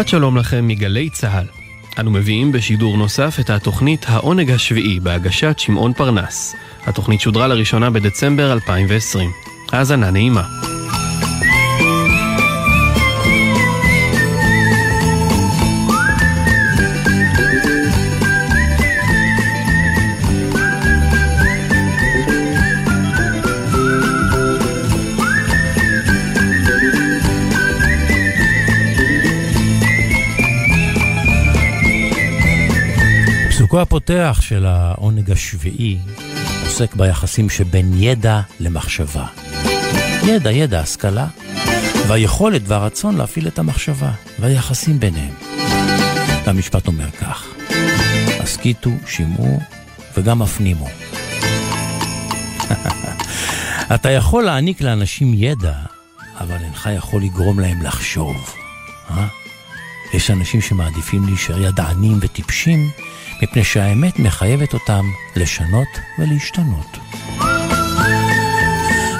שבת שלום לכם מגלי צה"ל. אנו מביאים בשידור נוסף את התוכנית העונג השביעי בהגשת שמעון פרנס. התוכנית שודרה לראשונה בדצמבר 2020. האזנה נעימה. פסוקו הפותח של העונג השביעי עוסק ביחסים שבין ידע למחשבה. ידע, ידע, השכלה, והיכולת והרצון להפעיל את המחשבה, והיחסים ביניהם. והמשפט אומר כך: הסכיתו, שמעו וגם הפנימו. אתה יכול להעניק לאנשים ידע, אבל אינך יכול לגרום להם לחשוב. אה? יש אנשים שמעדיפים להישאר ידענים וטיפשים, מפני שהאמת מחייבת אותם לשנות ולהשתנות.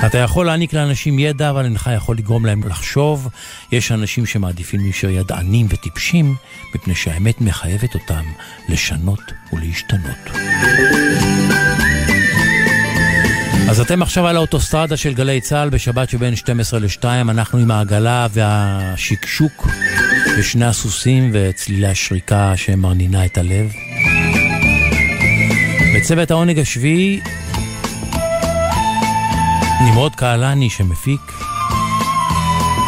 אתה יכול להעניק לאנשים ידע, אבל אינך יכול לגרום להם לחשוב. יש אנשים שמעדיפים להישאר ידענים וטיפשים, מפני שהאמת מחייבת אותם לשנות ולהשתנות. אז אתם עכשיו על האוטוסטרדה של גלי צה"ל בשבת שבין 12 ל-2, אנחנו עם העגלה והשקשוק ושני הסוסים וצלילי השריקה שמרנינה את הלב. בצוות העונג השביעי, נמרוד קהלני שמפיק,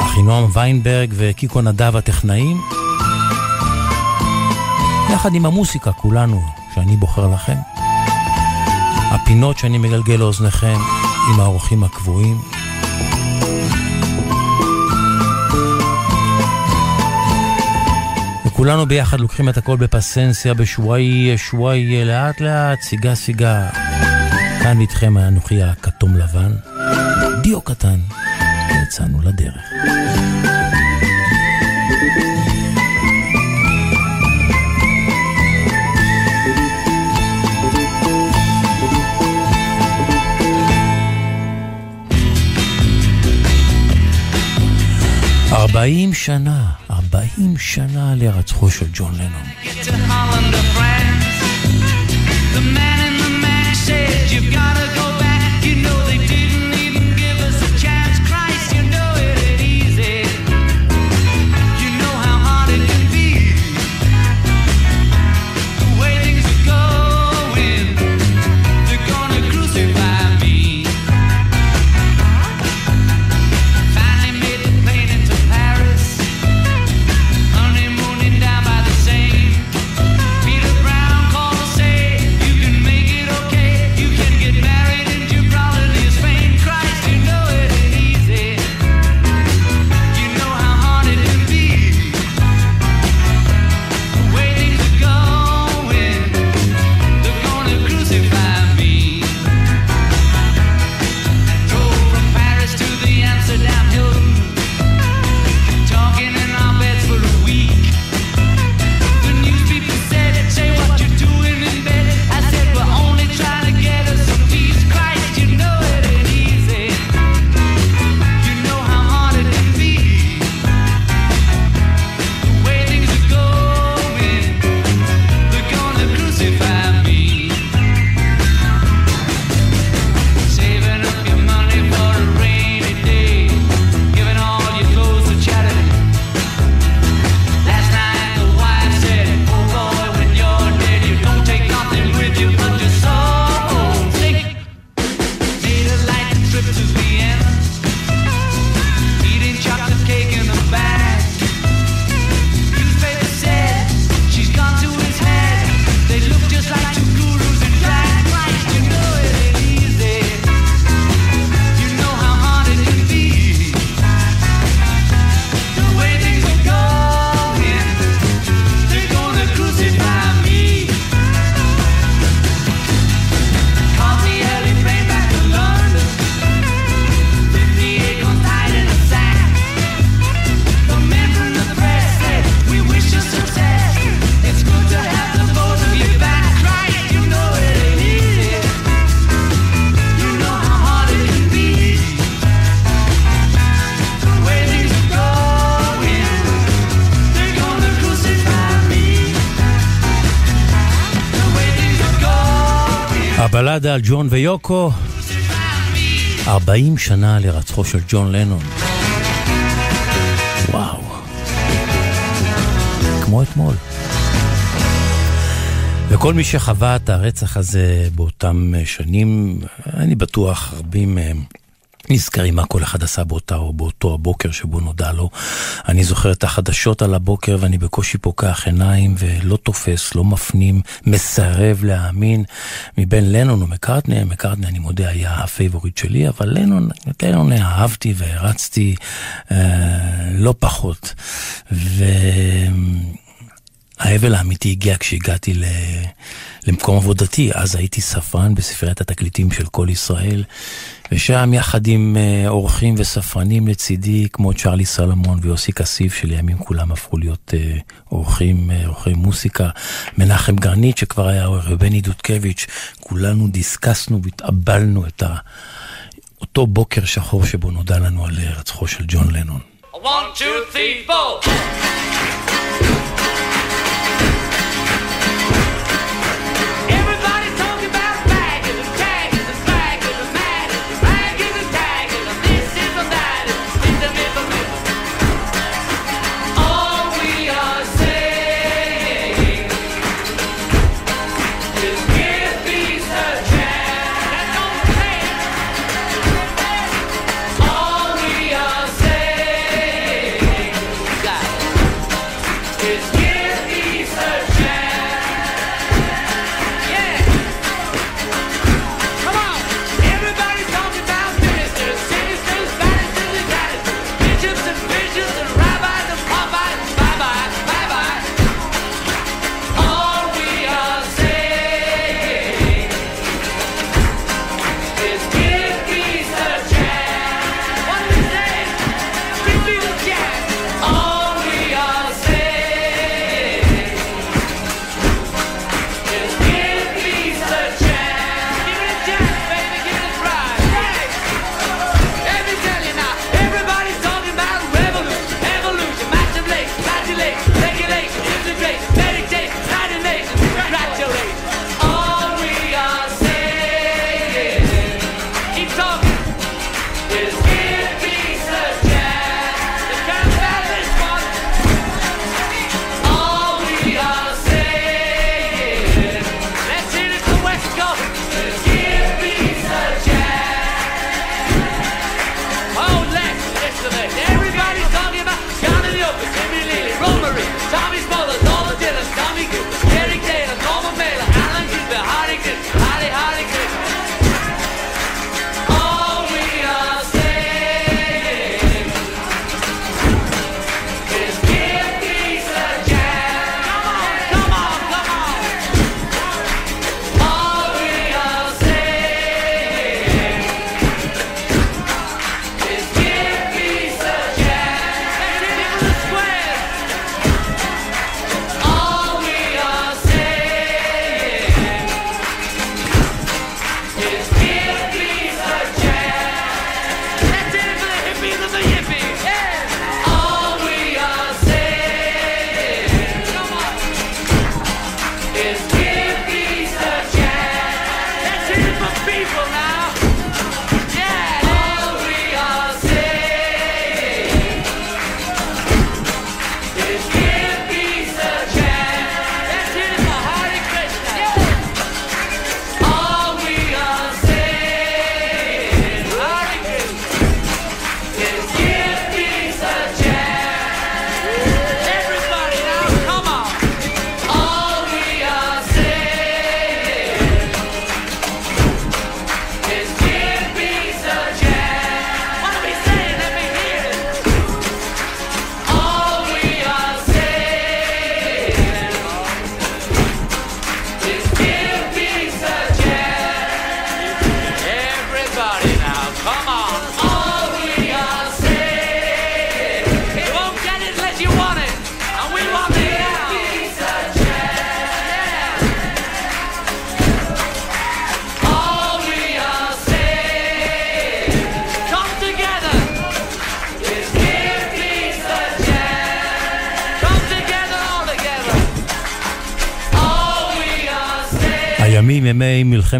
אחינועם ויינברג וקיקו נדב הטכנאים, יחד עם המוסיקה כולנו, שאני בוחר לכם. הפינות שאני מגלגל לאוזניכם עם האורחים הקבועים. וכולנו ביחד לוקחים את הכל בפסנסיה, בשוואי, שוואי, לאט לאט, סיגה סיגה. כאן איתכם האנוכי הכתום לבן, דיו קטן, ויצאנו לדרך. ארבעים שנה, ארבעים שנה להירצחו של ג'ון לנון. Peter Brown הבלדה על ג'ון ויוקו, 40 שנה לרצחו של ג'ון לנון. וואו. כמו אתמול. וכל מי שחווה את הרצח הזה באותם שנים, אני בטוח רבים מהם נזכרים מה כל אחד עשה באותה או באותו הבוקר שבו נודע לו. אני זוכר את החדשות על הבוקר ואני בקושי פוקח עיניים ולא תופס, לא מפנים, מסרב להאמין. מבין לנון ומקארטני, מקארטני אני מודה היה הפייבוריט שלי, אבל לנון, את לנון אהבתי והערצתי אה, לא פחות. ו... האבל האמיתי הגיע כשהגעתי ל... למקום עבודתי, אז הייתי ספרן בספריית התקליטים של קול ישראל, ושם יחד עם אה, אורחים וספרנים לצידי, כמו צ'רלי סלומון ויוסי כסיף, שלימים כולם הפכו להיות אה, אורחים, אה, אורחי מוסיקה, מנחם גרנית שכבר היה אוהב, ובני דודקביץ', כולנו דיסקסנו והתאבלנו את. אותו בוקר שחור שבו נודע לנו על רצחו של ג'ון לנון. One, two, three, four.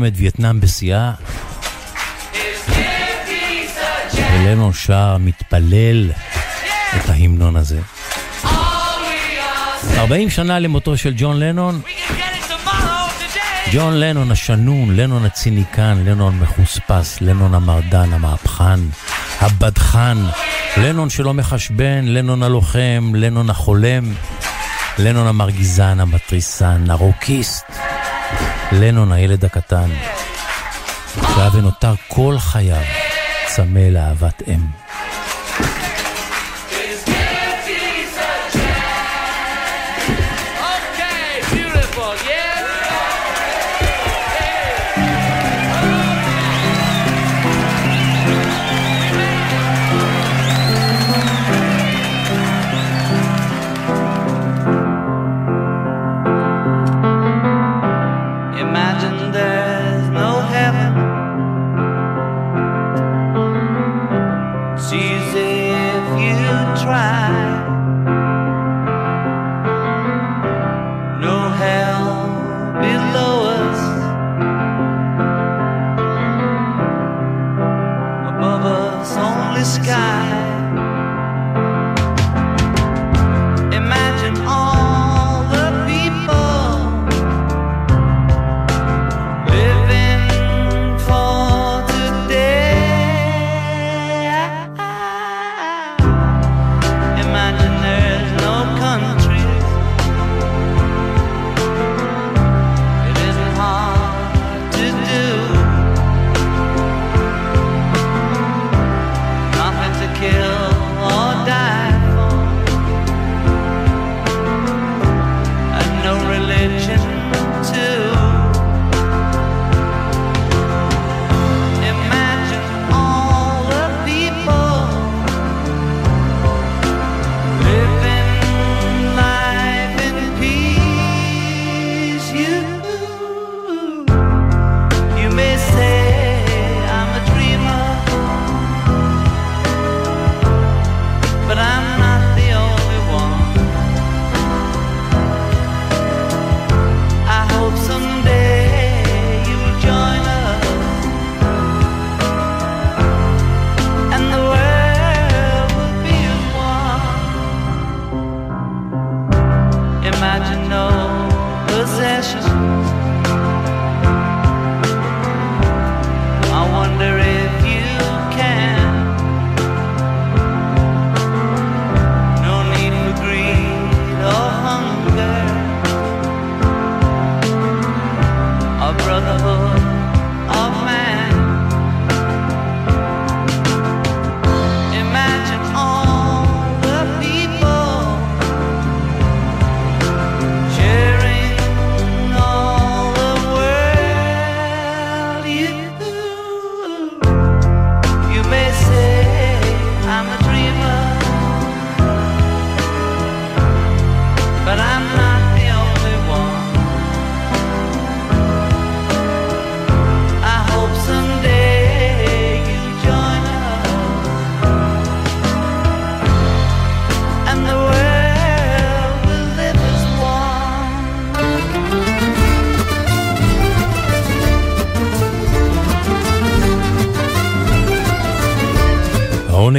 מלחמת וייטנאם בשיאה. ולנון שר, מתפלל את ההמנון הזה. 40 שנה למותו של ג'ון לנון. ג'ון לנון השנון, לנון הציניקן, לנון מחוספס, לנון המרדן, המהפכן, הבדחן, לנון שלא מחשבן, לנון הלוחם, לנון החולם, לנון המרגיזן, המתריסן, הרוקיסט, לנון הילד הקטן, שהיה ונותר כל חייו צמא לאהבת אם.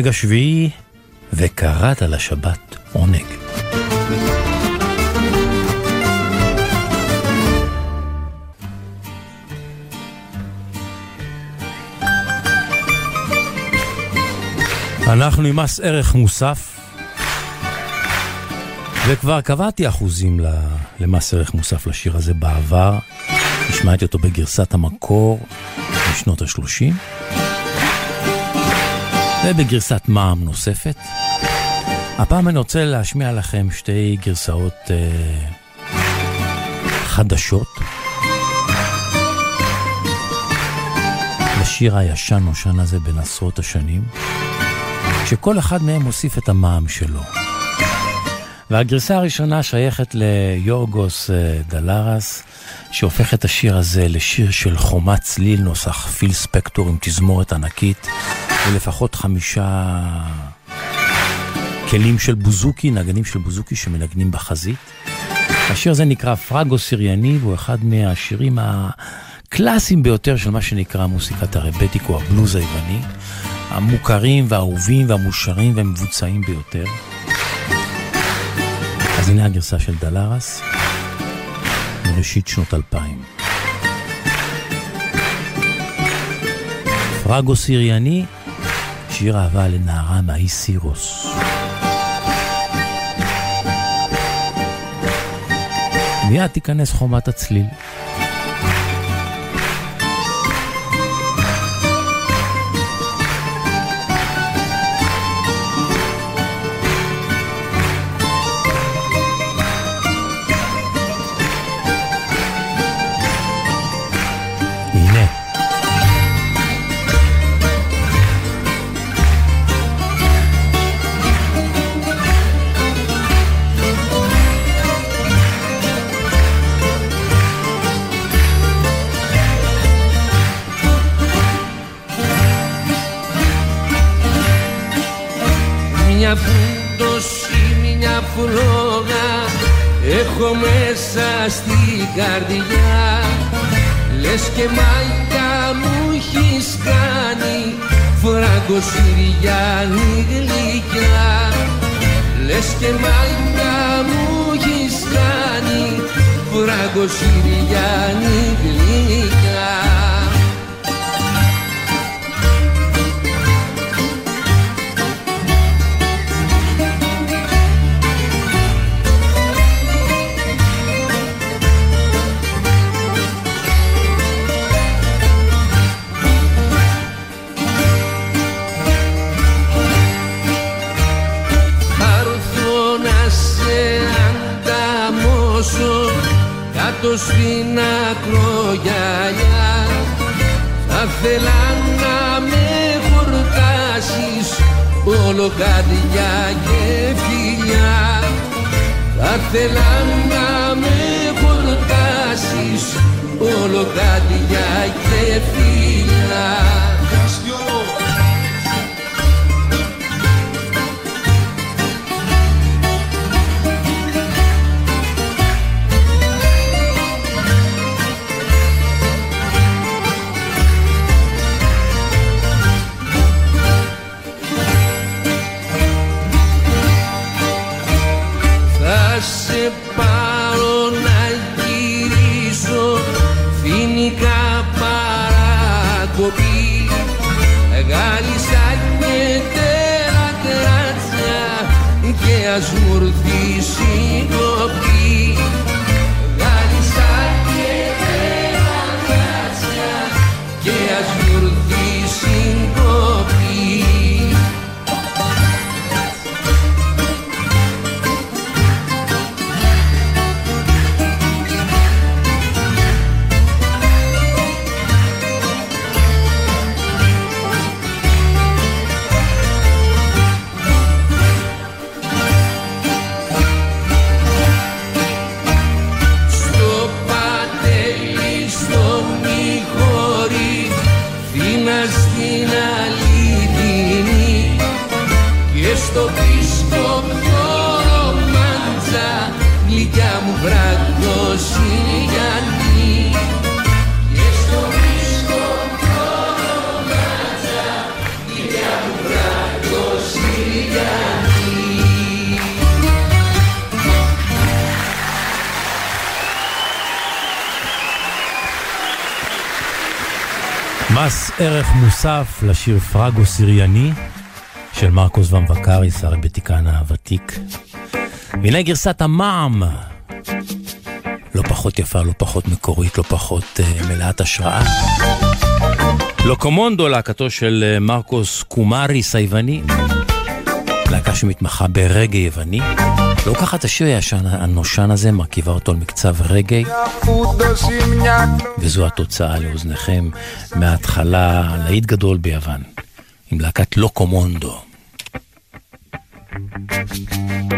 העונג השביעי, וקראת לשבת עונג. אנחנו עם מס ערך מוסף, וכבר קבעתי אחוזים למס ערך מוסף לשיר הזה בעבר. השמעתי אותו בגרסת המקור בשנות ה-30. ובגרסת מע"מ נוספת. הפעם אני רוצה להשמיע לכם שתי גרסאות אה, חדשות. לשיר הישן-נושן הזה בין עשרות השנים, שכל אחד מהם מוסיף את המע"מ שלו. והגרסה הראשונה שייכת ליורגוס אה, דלרס, שהופך את השיר הזה לשיר של חומת צליל נוסח פיל ספקטור עם תזמורת ענקית. ולפחות חמישה כלים של בוזוקי, נגנים של בוזוקי שמנגנים בחזית. השיר הזה נקרא פרגו סיריאני, והוא אחד מהשירים הקלאסיים ביותר של מה שנקרא מוסיקת הרבטיקו, הבלוז היווני, המוכרים והאהובים והמושרים והמבוצעים ביותר. אז הנה הגרסה של דלרס, מראשית שנות אלפיים. פרגו סיריאני, שיר אהבה לנערה מהאי סירוס. מיד תיכנס חומת הצליל. Φραγκοσυριάνη γλυκιά Λες και μάγια μου έχεις κάνει. Φραγκοσυριάνη γλυκιά מוסף לשיר פרגו סיריאני של מרקוס ומבקריס, הרבטיקן הוותיק. והנה גרסת המע"מ, לא פחות יפה, לא פחות מקורית, לא פחות uh, מלאת השראה. לוקומונדו, להקתו של uh, מרקוס קומאריס היווני, להקה שמתמחה ברגע יווני. לא ככה את השיר הישן הנושן הזה, מרכיבה אותו על מקצב רגע. וזו התוצאה לאוזניכם מההתחלה, להיט גדול ביוון, עם להקת לוקומונדו. thank you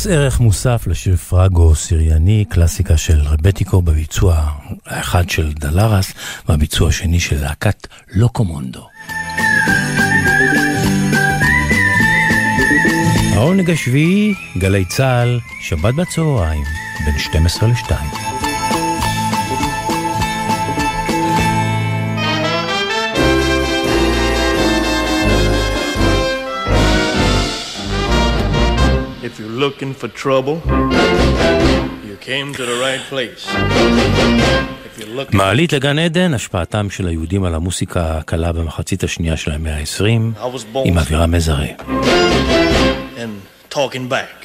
מס ערך מוסף לשיר פרגו סיריאני, קלאסיקה של רבטיקו בביצוע האחד של דלרס והביצוע השני של להקת לוקומונדו. העונג השביעי, גלי צה"ל, שבת בצהריים, בין 12 ל-2. Looking for trouble, you came to the right place. מעלית לגן עדן, השפעתם של היהודים על המוסיקה הקלה במחצית השנייה של המאה ה-20, I was born עם אווירם מזרה. and talking back.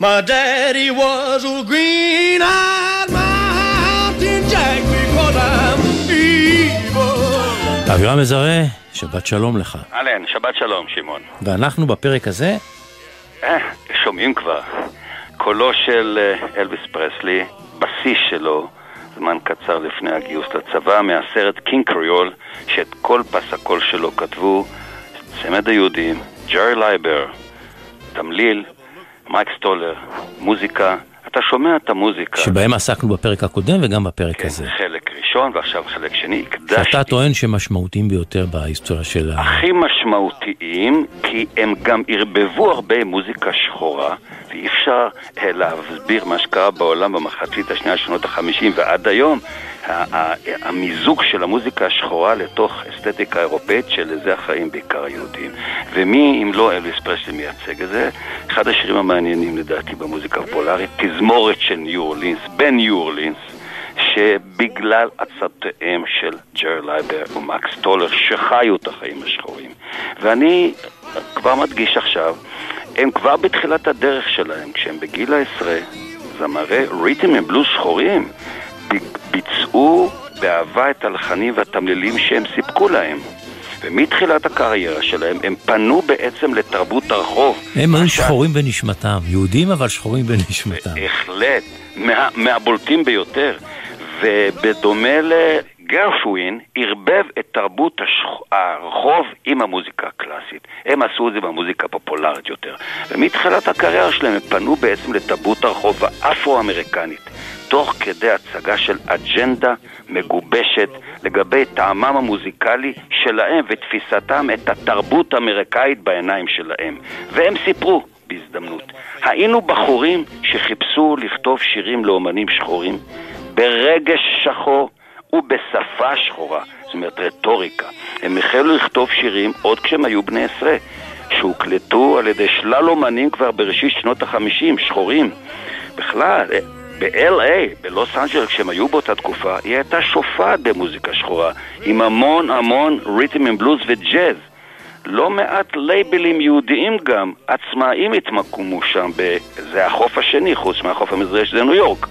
My daddy was a green-eyed mountain jack because I'm evil. אווירם מזרה, שבת שלום לך. אהלן, שבת שלום, שמעון. ואנחנו בפרק הזה, אה, שומעים כבר. קולו של אה, אלוויס פרסלי, בשיא שלו, זמן קצר לפני הגיוס לצבא, מהסרט King Creole, שאת כל פס הקול שלו כתבו צמד היהודים, ג'רי לייבר, תמליל, מייק סטולר, מוזיקה. אתה שומע את המוזיקה. שבהם עסקנו בפרק הקודם וגם בפרק כן, הזה. חלק ראשון ועכשיו חלק שני. הקדשתי שאתה טוען שהם משמעותיים ביותר בהיסטוריה של ה... הכי משמעותיים, כי הם גם ערבבו הרבה מוזיקה שחורה, ואי אפשר אה, להסביר מה שקרה בעולם במחצית השנייה שנות החמישים ועד היום. המיזוג של המוזיקה השחורה לתוך אסתטיקה אירופאית שלזה אחראים בעיקר היהודים. ומי אם לא אלוויס פרסלי מייצג את זה? אחד השירים המעניינים לדעתי במוזיקה הפופולרית, תזמורת של ניו אורלינס, בניו אורלינס, שבגלל עצתיהם של ג'רי לייבר ומייק סטולר שחיו את החיים השחורים. ואני כבר מדגיש עכשיו, הם כבר בתחילת הדרך שלהם, כשהם בגיל העשרה, זמרי rhythm and blues שחורים, ביצעו באהבה את הלחנים והתמלילים שהם סיפקו להם. ומתחילת הקריירה שלהם הם פנו בעצם לתרבות הרחוב. הם היו עכשיו, שחורים בנשמתם, יהודים אבל שחורים בנשמתם. בהחלט, מה, מהבולטים ביותר. ובדומה לגרשווין, ערבב את תרבות. הרחוב עם המוזיקה הקלאסית. הם עשו את זה במוזיקה הפופולרית יותר. ומתחילת הקריירה שלהם הם פנו בעצם לתרבות הרחוב האפרו-אמריקנית, תוך כדי הצגה של אג'נדה מגובשת לגבי טעמם המוזיקלי שלהם ותפיסתם את התרבות האמריקאית בעיניים שלהם. והם סיפרו בהזדמנות, היינו בחורים שחיפשו לכתוב שירים לאומנים שחורים ברגש שחור ובשפה שחורה, זאת אומרת רטוריקה. הם החלו לכתוב שירים עוד כשהם היו בני עשרה, שהוקלטו על ידי שלל אומנים כבר בראשית שנות החמישים, שחורים. בכלל, ב-LA, בלוס אנג'לס, כשהם היו באותה תקופה, היא הייתה שופעת במוזיקה שחורה, עם המון המון ריתם עם בלוז וג'אז. לא מעט לייבלים יהודיים גם, עצמאים התמקמו שם, ב... זה החוף השני, חוץ מהחוף המזרחי שזה ניו יורק.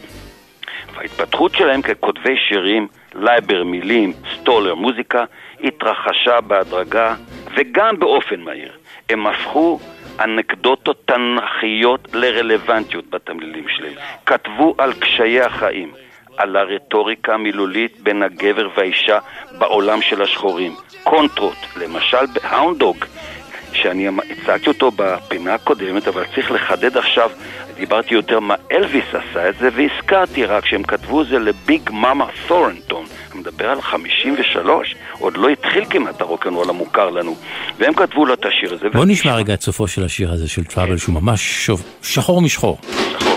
וההתפתחות שלהם ככותבי שירים, לייבר, מילים, סטולר, מוזיקה, התרחשה בהדרגה וגם באופן מהיר. הם הפכו אנקדוטות תנ"כיות לרלוונטיות בתמלילים שלהם. כתבו על קשיי החיים, על הרטוריקה המילולית בין הגבר והאישה בעולם של השחורים. קונטרות, למשל בהאונדוג, שאני הצגתי אותו בפינה הקודמת, אבל צריך לחדד עכשיו, דיברתי יותר מה אלוויס עשה את זה, והזכרתי רק שהם כתבו את זה לביג מאמה תורנטון. אני מדבר על 53, עוד לא התחיל כמעט הרוקנרול המוכר לנו, והם כתבו לו את השיר הזה. בוא נשמע רגע את סופו של השיר הזה של טראבל, שהוא ממש שוב, שחור משחור. שחור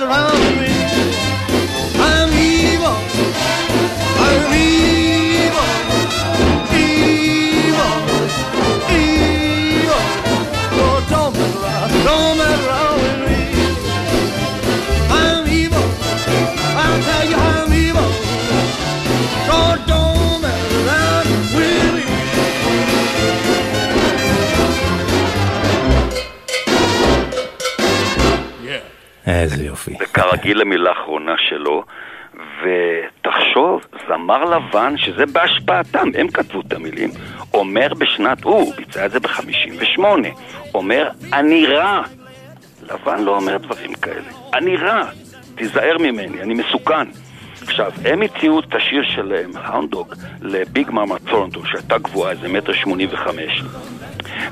around me. איזה יופי. וכרגיל המילה האחרונה שלו, ותחשוב, זמר לבן, שזה בהשפעתם, הם כתבו את המילים, אומר בשנת, הוא ביצע את זה ב-58, אומר, אני רע. לבן לא אומר דברים כאלה. אני רע, תיזהר ממני, אני מסוכן. עכשיו, הם הציעו את השיר שלהם, האונדוג, לביג מאמה טורנטו, שהייתה גבוהה, איזה מטר שמונים וחמש.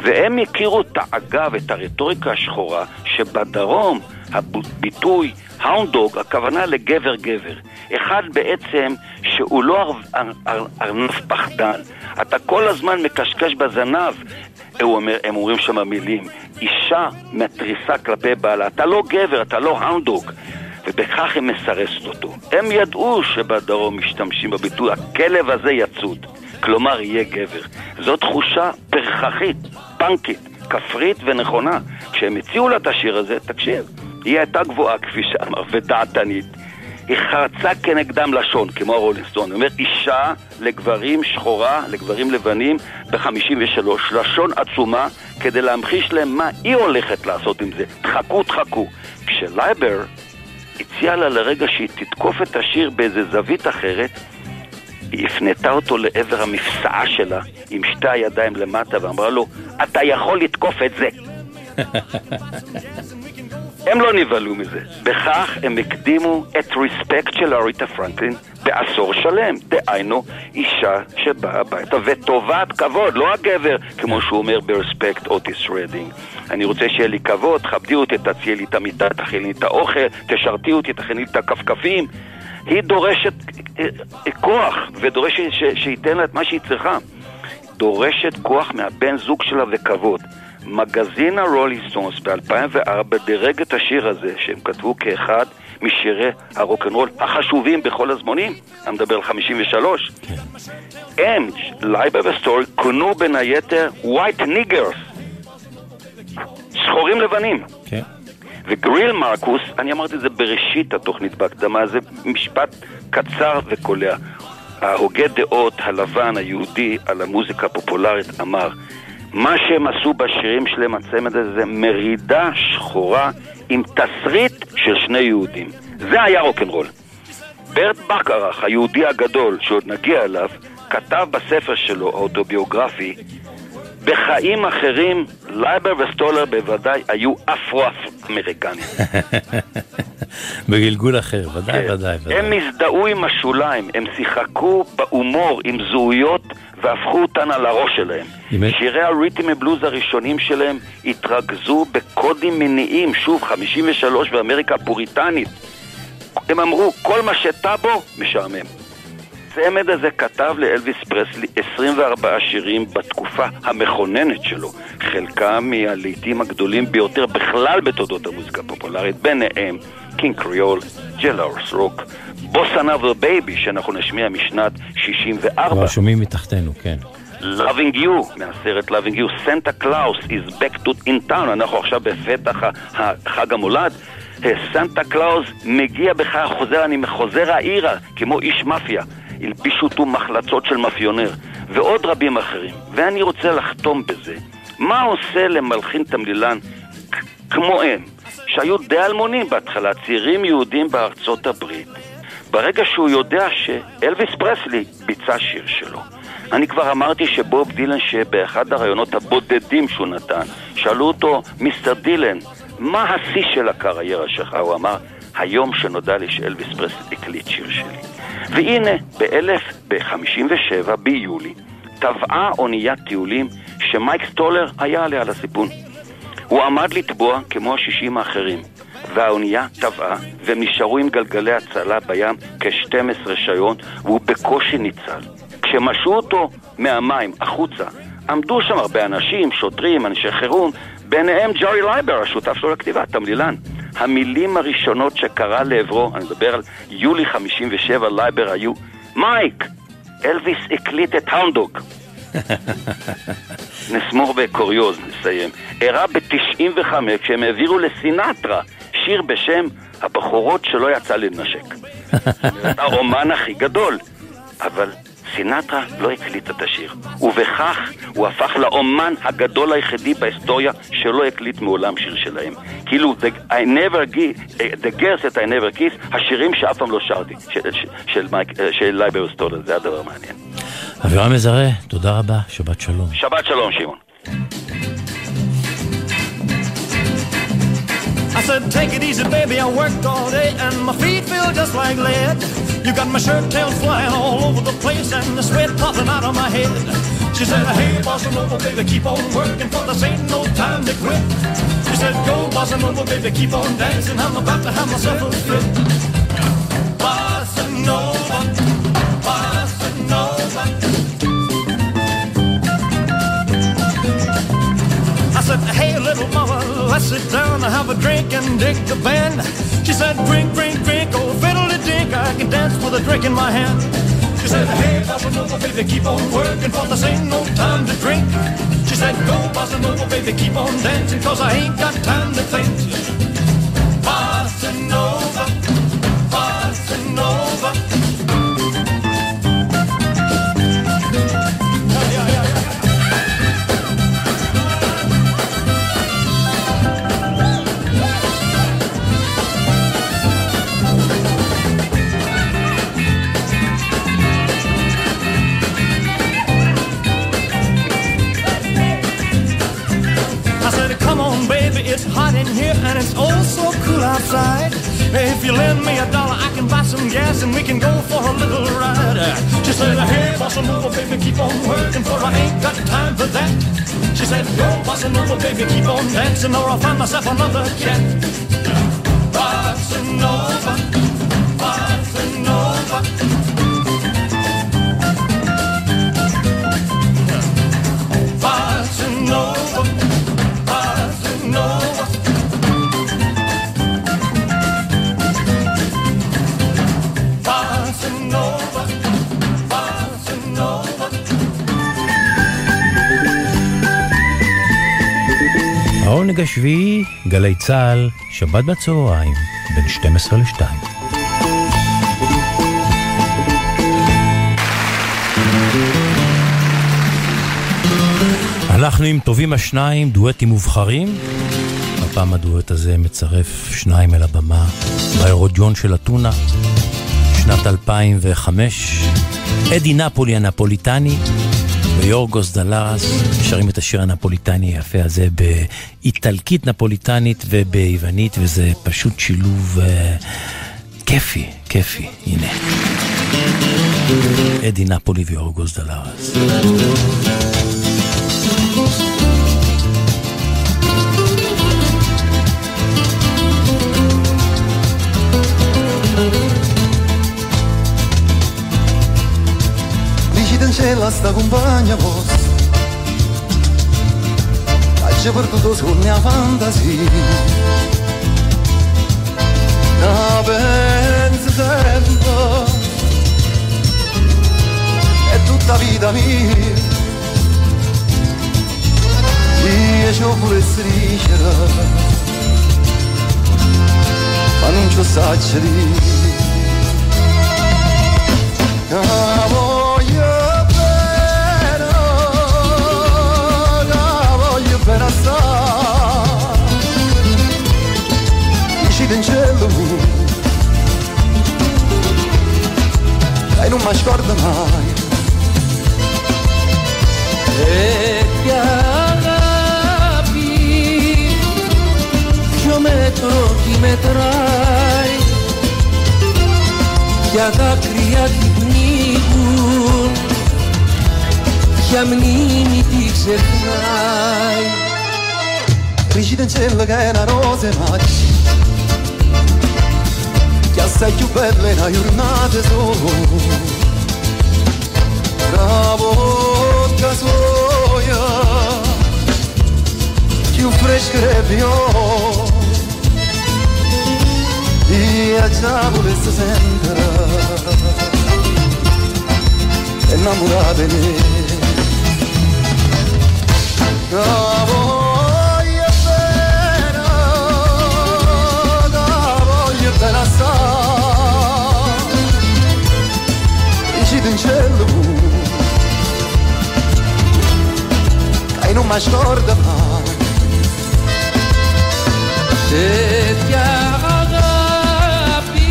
והם הכירו את האגב, את הרטוריקה השחורה, שבדרום הביטוי האונדוג, הכוונה לגבר גבר. אחד בעצם שהוא לא אר- אר- אר- ארנב פחדן. אתה כל הזמן מקשקש בזנב. הוא אומר, הם אומרים שם המילים, אישה מתריסה כלפי בעלה. אתה לא גבר, אתה לא האונדוג. ובכך היא מסרסת אותו. הם ידעו שבדרום משתמשים בביטוי, הכלב הזה יצוד. כלומר, יהיה גבר. זו תחושה פרחחית, פאנקית, כפרית ונכונה. כשהם הציעו לה את השיר הזה, תקשיב, היא הייתה גבוהה, כפי שאמר, ודעתנית. היא חרצה כנגדם לשון, כמו הרולינסטון. היא אומרת, אישה לגברים שחורה, לגברים לבנים, ב-53. לשון עצומה, כדי להמחיש להם מה היא הולכת לעשות עם זה. תחכו, תחכו. כשלייבר הציעה לה לרגע שהיא תתקוף את השיר באיזה זווית אחרת, היא הפנתה אותו לעבר המפשעה שלה עם שתי הידיים למטה ואמרה לו, אתה יכול לתקוף את זה. הם לא נבהלו מזה. בכך הם הקדימו את Respect של אריתה פרנקלין בעשור שלם. דהיינו, אישה שבאה הביתה ותובעת כבוד, לא הגבר, כמו שהוא אומר ב Respect אוטיס רדינג. אני רוצה שיהיה לי כבוד, תכבדי אותי, תציעי לי את המיטה, תכיני לי את האוכל, תשרתי אותי, תכיני לי את הכפכפים. היא דורשת אה, אה, כוח, ודורשת שייתן לה את מה שהיא צריכה. דורשת כוח מהבן זוג שלה וכבוד. מגזין הרולינג סטונס ב-2004 דירג את השיר הזה, שהם כתבו כאחד משירי הרוקנרול החשובים בכל הזמנים. אני מדבר על 53. הם, לייבר וסטולר, כונו בין היתר white niggers, שחורים לבנים. כן. וגריל מרקוס, אני אמרתי את זה בראשית התוכנית בהקדמה, זה משפט קצר וקולע. ההוגה דעות הלבן היהודי על המוזיקה הפופולרית אמר מה שהם עשו בשירים שלהם, הצמד הזה, זה מרידה שחורה עם תסריט של שני יהודים. זה היה רוקנרול. ברט בקרח, היהודי הגדול, שעוד נגיע אליו, כתב בספר שלו, האוטוביוגרפי, בחיים אחרים, לייבר וסטולר בוודאי היו אפרו-אמריקנים. בגלגול אחר, ודאי, כן. ודאי, ודאי. הם הזדהו עם השוליים, הם שיחקו בהומור עם זהויות והפכו אותן על הראש שלהם. שירי ה rhythm and blues הראשונים שלהם התרכזו בקודים מיניים, שוב, 53 באמריקה הפוריטנית. הם אמרו, כל מה שטאבו, משעמם. הצמד הזה כתב לאלוויס פרסלי 24 שירים בתקופה המכוננת שלו, חלקם מהלהיטים הגדולים ביותר בכלל בתולדות המוזיקה הפופולרית, ביניהם King Creole, Jailhouse Rock, Bossa Nova Baby, שאנחנו נשמיע משנת 64, כבר שומעים מתחתנו, כן. Loving You, מהסרט Loving You, Santa Claus is back in town, אנחנו עכשיו בפתח החג המולד. סנטה קלאוס מגיע בכך, חוזר, אני חוזר העירה, כמו איש מאפיה. הלבישו אותו מחלצות של מאפיונר, ועוד רבים אחרים. ואני רוצה לחתום בזה. מה עושה למלחין תמלילן כמוהם, שהיו די אלמונים בהתחלה, צעירים יהודים בארצות הברית, ברגע שהוא יודע שאלוויס פרסלי ביצע שיר שלו. אני כבר אמרתי שבוב דילן, שבאחד הראיונות הבודדים שהוא נתן, שאלו אותו, מיסטר דילן, מה השיא של הקריירה שלך? הוא אמר, היום שנודע לי שאלוויס פרסלי הקליט שיר שלי. והנה, ב-1057, ביולי, טבעה אוניית טיולים שמייק סטולר היה עליה על הסיפון. הוא עמד לטבוע כמו השישים האחרים, והאונייה טבעה, והם נשארו עם גלגלי הצלה בים כ-12 שעות, והוא בקושי ניצל. כשמשו אותו מהמים החוצה, עמדו שם הרבה אנשים, שוטרים, אנשי חירום, ביניהם ג'רי לייבר, השותף שלו לכתיבה, תמלילן. המילים הראשונות שקרא לעברו, אני מדבר על יולי 57, לייבר היו, מייק, אלוויס הקליט את Hound Dog. נגמור בקוריוז, נסיים. אירע ב-95 כשהם העבירו לסינטרה שיר בשם הבחורות שלא יצא לנשק. האומן הכי גדול. אבל סינטרה לא הקליט את השיר, ובכך הוא הפך לאומן הגדול היחידי בהיסטוריה שלא הקליט מעולם שיר שלהם. כאילו, the, I never give, the girls that I never kiss, השירים שאף פעם לא שרתי, של, של, של, מייק- של לייבר סטולר, זה הדבר המעניין. אבירם מזרה, תודה רבה, שבת שלום. שבת שלום, שמעון. Said, take it easy, baby. I worked all day and my feet feel just like lead. You got my shirt tails flying all over the place and the sweat popping out of my head. She said, hey, bossa nova, baby, keep on working for this ain't no time to quit. She said, go, bossa nova, baby, keep on dancing. I'm about to have myself a fit. Bossa said, hey, little mama, let's sit down and have a drink and dig the band. She said, drink, drink, drink, oh, fiddle dink I can dance with a drink in my hand. She said, hey, bossa nova, baby, keep on working, for this ain't no time to drink. She said, go, bossa nova, baby, keep on dancing, cause I ain't got time to think. Bossa nova, it's oh so cool outside. If you lend me a dollar, I can buy some gas and we can go for a little ride. She said, hey, bossa nova, baby, keep on working for I ain't got time for that. She said, go, bossa nova, baby, keep on dancing or I'll find myself another cat. Bossa nova, bossa nova. העונג השביעי, גלי צה"ל, שבת בצהריים, בין 12 ל-2. הלכנו עם טובים השניים, דואטים מובחרים. הפעם הדואט הזה מצרף שניים אל הבמה באירודיון של אתונה, שנת 2005. אדי נפולי הנפוליטני ויורגוס דלרס שרים את השיר הנפוליטני היפה הזה באיטלקית נפוליטנית וביוונית, וזה פשוט שילוב uh, כיפי, כיפי, הנה. אדי נפולי ויורגוס דלרס. C'è la sta compagna vostra C'è perduto sulla mia fantasia. La penso sempre. È tutta vita mia. Io ci volessi dicere Ma non ci saggio dire pençelo και não mais corda mais Έτσι αγάπη. Ποιο μέτρο τη μετράει. Ποια δάκρυα την πνίγουν. Ποια μνήμη τη ξεχνάει. Brigitte in cella και era rose macchie Saiu bedle na jornada zo Работка злоя Ti ufresh krevio И я volesse sempre Innamorata di me Работка da voglia per assai gidince bu Cai nu mai ștordă Τέτοια αγάπη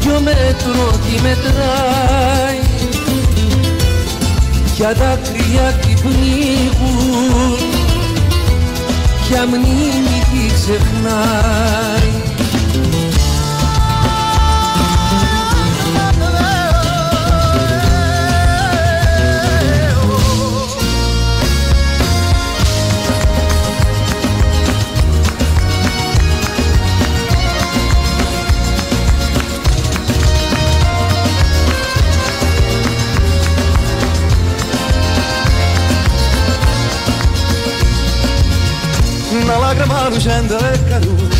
Δυο μέτρο τη μετράει. Για δάκρυα τη πνίγουν Για ma lucenda è caduta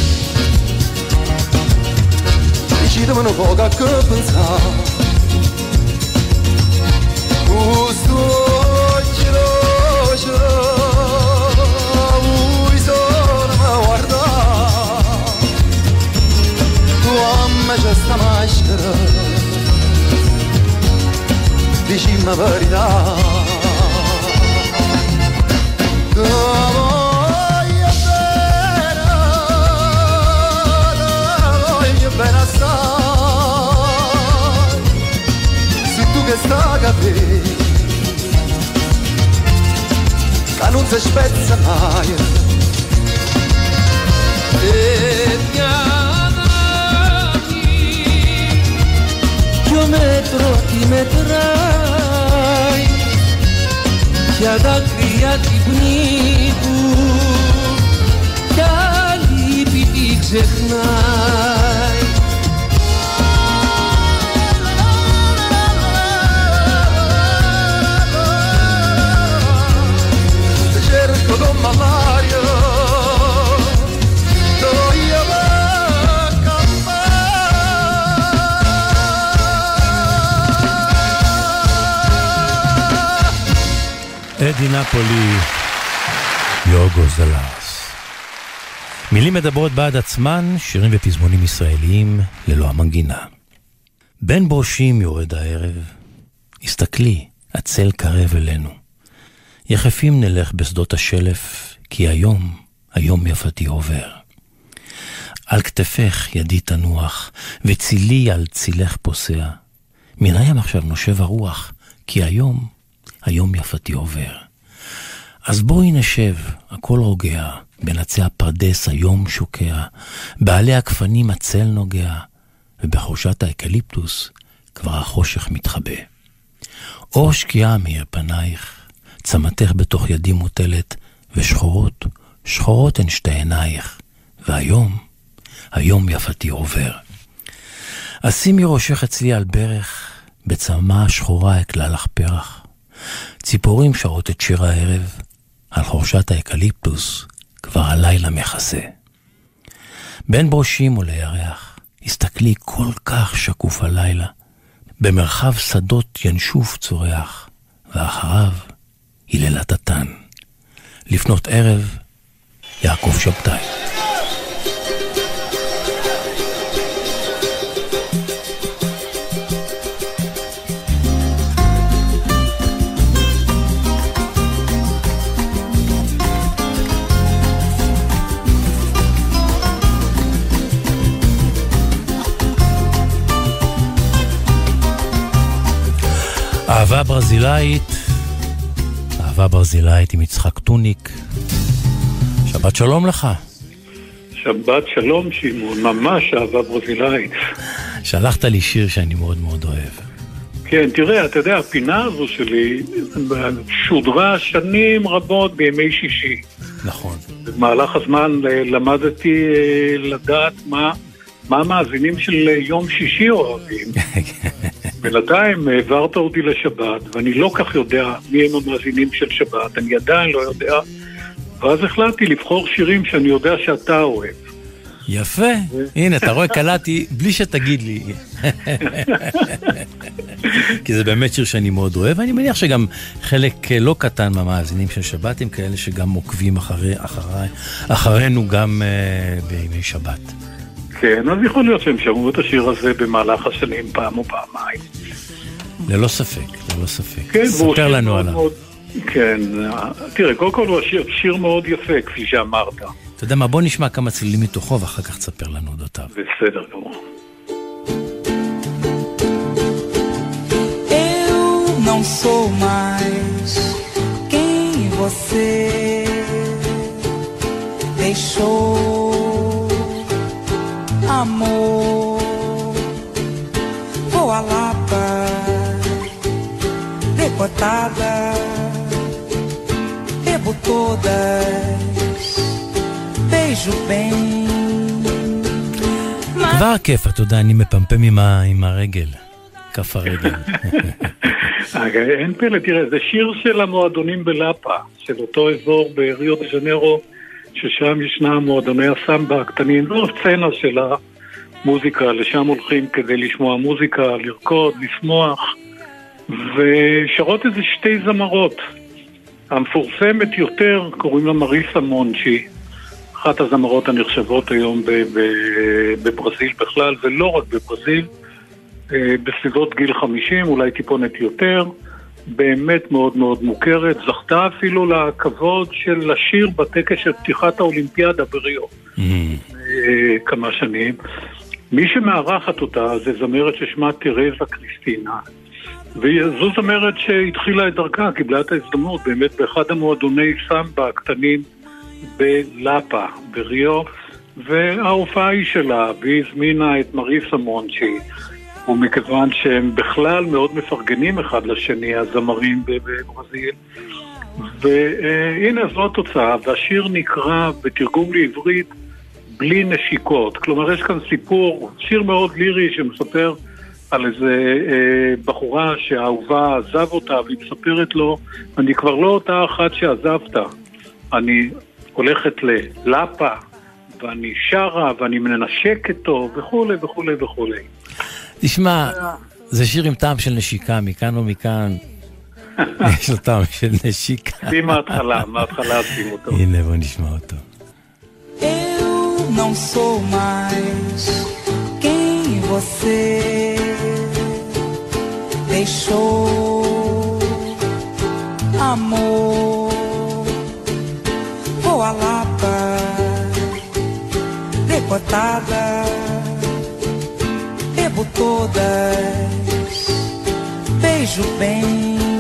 Decidem no voga que pensar Os dois Os ora ma guarda Tua majesta máscara Dici-me a veridade και στα αγαθή Κάνουν σε σπέτσα μάγε Παιδιά ανάγκη μέτρο τι μετράει. Ποια δάκρυα την πνίγουν ξεχνάει. Cerco con malaria dove io vado a campare אדי נפולי, יורגוס דלרס. מילים מדברות בעד עצמן, שירים ופזמונים ישראליים ללא המנגינה. בין ברושים יורד הערב, הסתכלי, הצל קרב אלינו. יחפים נלך בשדות השלף, כי היום, היום יפתי עובר. על כתפך ידי תנוח, וצילי על צילך פוסע. מן הים עכשיו נושב הרוח, כי היום, היום יפתי עובר. אז בואי נשב, הכל רוגע, בין עצי הפרדס היום שוקע, בעלי הגפנים הצל נוגע, ובחורשת האקליפטוס כבר החושך מתחבא. אור שקיעה מאיר פנייך, צמתך בתוך ידי מוטלת, ושחורות, שחורות הן שתי עינייך, והיום, היום יפתי עובר. אז שימי ראשך אצלי על ברך, בצמה שחורה אקלע לך פרח. ציפורים שרות את שיר הערב, על חורשת האקליפטוס כבר הלילה מכסה. בין ברושים ולירח, הסתכלי כל כך שקוף הלילה, במרחב שדות ינשוף צורח, ואחריו היללת התן. לפנות ערב, יעקב שבתאי. אהבה ברזילאית, אהבה ברזילאית עם יצחק טוניק. שבת שלום לך. שבת שלום שמעון, ממש אהבה ברזילאית. שלחת לי שיר שאני מאוד מאוד אוהב. כן, תראה, אתה יודע, הפינה הזו שלי שודרה שנים רבות בימי שישי. נכון. במהלך הזמן למדתי אה, לדעת מה, מה המאזינים של יום שישי אוהבים. בינתיים העברת אותי לשבת, ואני לא כך יודע מי הם המאזינים של שבת, אני עדיין לא יודע, ואז החלטתי לבחור שירים שאני יודע שאתה אוהב. יפה. הנה, אתה רואה, קלטתי בלי שתגיד לי. כי זה באמת שיר שאני מאוד אוהב, ואני מניח שגם חלק לא קטן מהמאזינים של שבת הם כאלה שגם עוקבים אחרי, אחרי, אחרינו גם uh, בימי שבת. כן, אז יכול להיות שהם שמעו את השיר הזה במהלך השנים פעם או פעמיים. ללא ספק, ללא ספק. כן, ספר לנו עליו. מאוד, כן, תראה, קודם כל הוא שיר, שיר מאוד יפה, כפי שאמרת. אתה יודע מה, בוא נשמע כמה צלילים מתוכו ואחר כך תספר לנו אודותיו. בסדר גמור. Não sou mais quem você deixou, amor. Vou a Lapa, decotada, bebo todas, beijo bem. כבר כיף, אתה יודע, אני מפמפם עם, ה, עם הרגל, כף הרגל. אין פלא, תראה, זה שיר של המועדונים בלאפה, של אותו אזור בריו דה ז'נרו, ששם ישנם מועדוני הסמבה הקטנים, זו הסצנה של המוזיקה, לשם הולכים כדי לשמוע מוזיקה, לרקוד, לשמוח, ושרות איזה שתי זמרות. המפורסמת יותר קוראים לה מריסה מונצ'י, אחת הזמרות הנחשבות היום בברזיל בכלל, ולא רק בברזיל, אה, בסביבות גיל 50, אולי טיפונת יותר, באמת מאוד מאוד מוכרת, זכתה אפילו לכבוד של לשיר בטקס של פתיחת האולימפיאדה בריו. אה, כמה שנים. מי שמארחת אותה זה זמרת ששמה תרזה קריסטינה. וזו זמרת שהתחילה את דרכה, קיבלה את ההזדמנות באמת באחד המועדוני סמבה הקטנים בלאפה, בריו, וההופעה היא שלה, והיא הזמינה את מריסה מונצ'י, ומכיוון שהם בכלל מאוד מפרגנים אחד לשני, הזמרים בברזיל, והנה זו התוצאה, והשיר נקרא בתרגום לעברית בלי נשיקות. כלומר, יש כאן סיפור, שיר מאוד לירי שמספר על איזה אה, בחורה שהאהובה עזב אותה, והיא מספרת לו, אני כבר לא אותה אחת שעזבת, אני הולכת ללאפה, ואני שרה, ואני מנשקת טוב, וכולי וכולי וכולי. תשמע, זה שיר עם טעם של נשיקה, מכאן או מכאן. יש לו טעם של נשיקה. שים מההתחלה, מההתחלה שים אותו. הנה, בוא נשמע אותו. não sou mais quem você deixou, amor. Vou à Lapa, decotada, bebo todas, beijo bem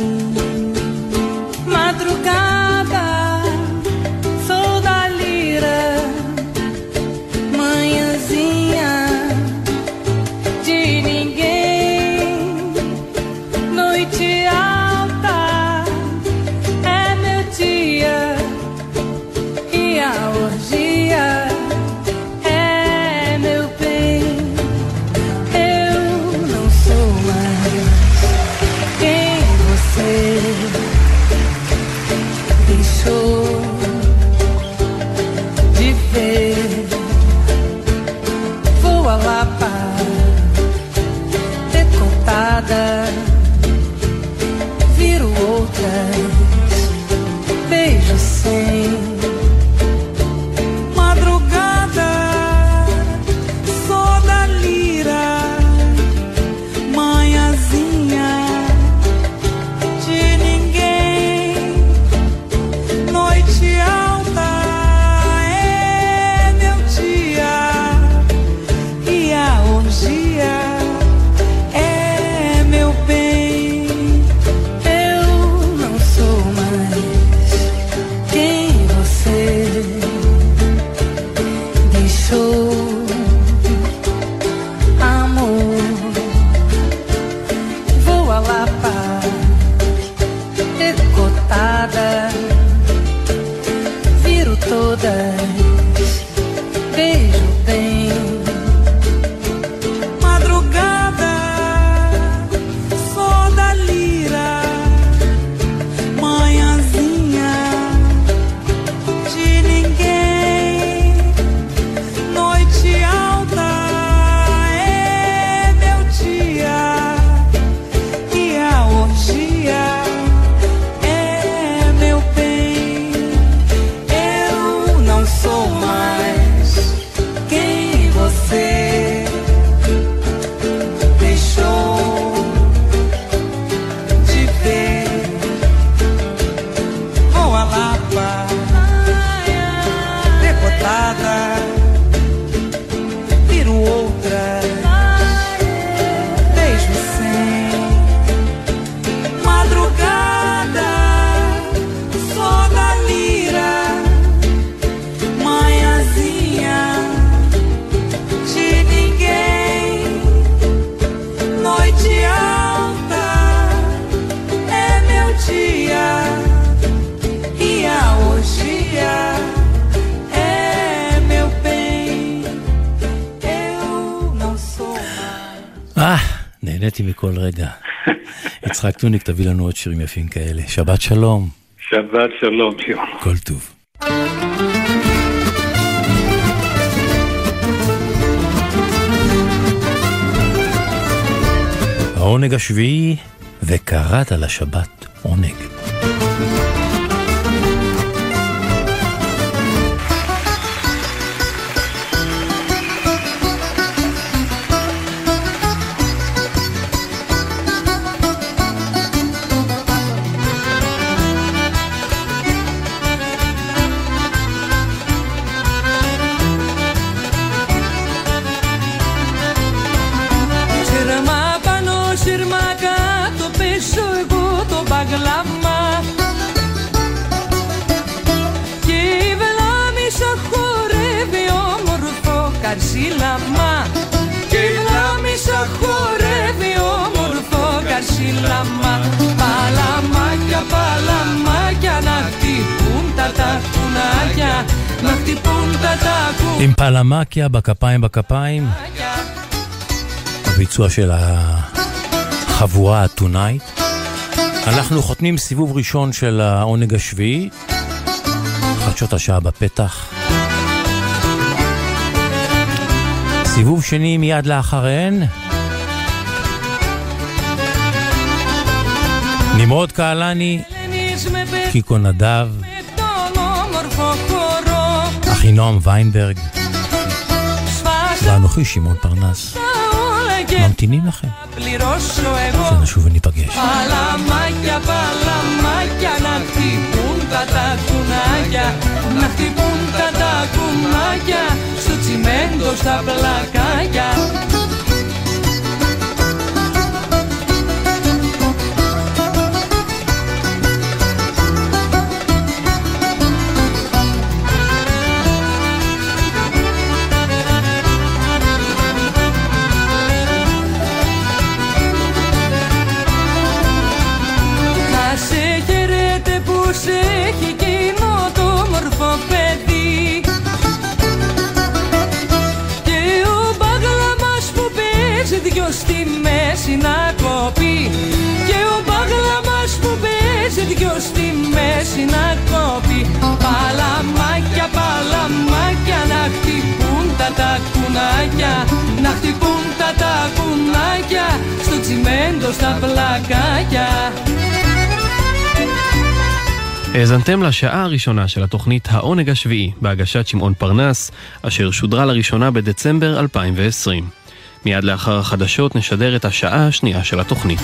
יצחק טוניק, תביא לנו עוד שירים יפים כאלה. שבת שלום. שבת שלום, יום. כל טוב. העונג השביעי, וקראת לשבת עונג. סלמקיה בכפיים בכפיים. הביצוע של החבורה האתונאית. אנחנו חותמים סיבוב ראשון של העונג השביעי. חדשות השעה בפתח. סיבוב שני מיד לאחריהן. נמרוד קהלני, קיקו נדב, אחינועם ויינברג. ואנוכי שמעון פרנס. ממתינים לכם, שנשוב וניפגש. פלמקיה, פלמקיה, να χτυπούν τα τακουνάκια, να χτυπούν τα τακουνάκια, στο τσιμέντο, στα πλακάκια. τα τακουνάκια Να χτυπούν τα τακουνάκια Στο τσιμέντο στα πλακάκια האזנתם לשעה הראשונה של התוכנית העונג השביעי בהגשת שמעון פרנס, אשר שודרה לראשונה בדצמבר 2020. מיד לאחר החדשות נשדר את השעה השנייה של התוכנית.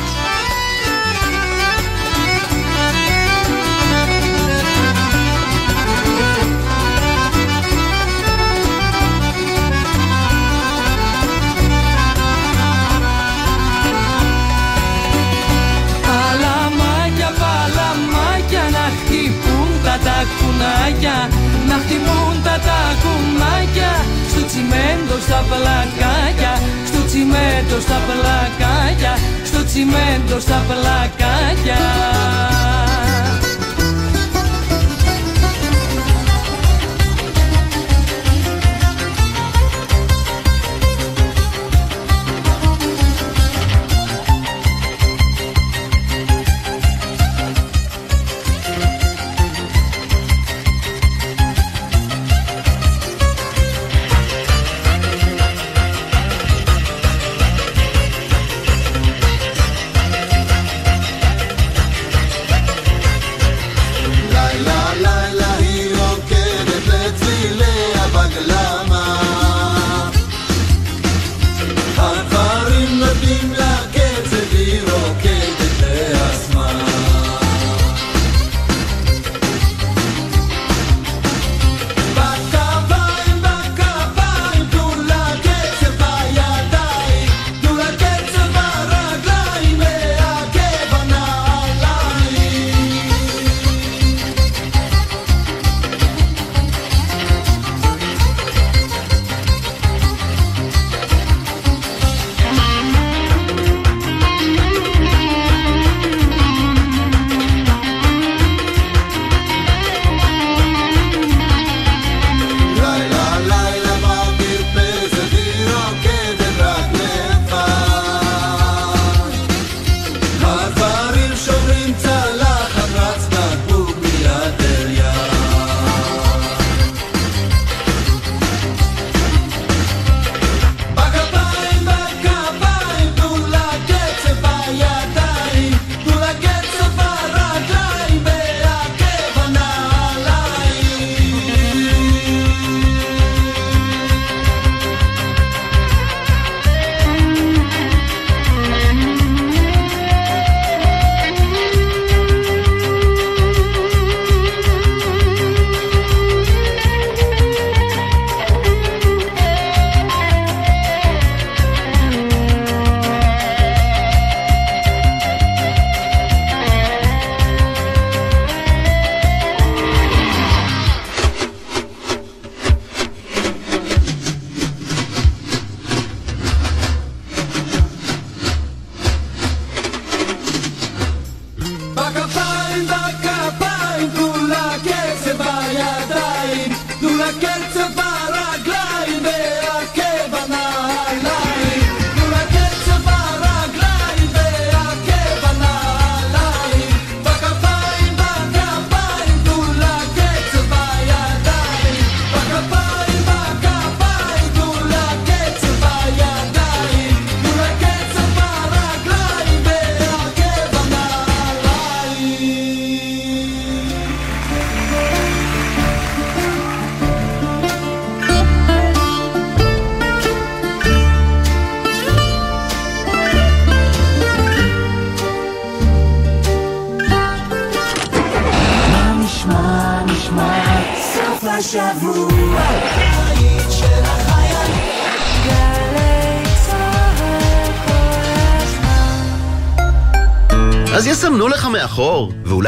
στα πλακάκια.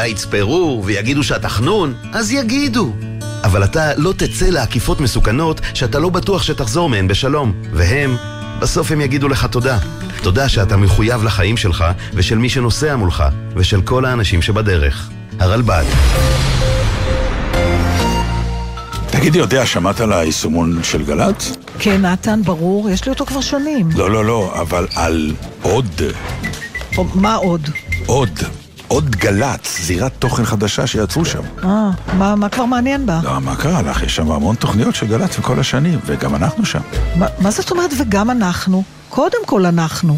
ואולי יצפרו ויגידו שאתה חנון, אז יגידו. אבל אתה לא תצא לעקיפות מסוכנות שאתה לא בטוח שתחזור מהן בשלום. והם, בסוף הם יגידו לך תודה. תודה שאתה מחויב לחיים שלך ושל מי שנוסע מולך, ושל כל האנשים שבדרך. הרלב"ד. תגידי, יודע, שמעת על היישומון של גל"צ? כן, נתן, ברור, יש לי אותו כבר שנים. לא, לא, לא, אבל על עוד. מה עוד? עוד. עוד גל"צ, זירת תוכן חדשה שיצרו שם. אה, מה, מה כבר מעניין בה? לא, מה קרה לך? יש שם המון תוכניות של גל"צ וכל השנים, וגם אנחנו שם. מה, מה זאת אומרת וגם אנחנו? קודם כל אנחנו.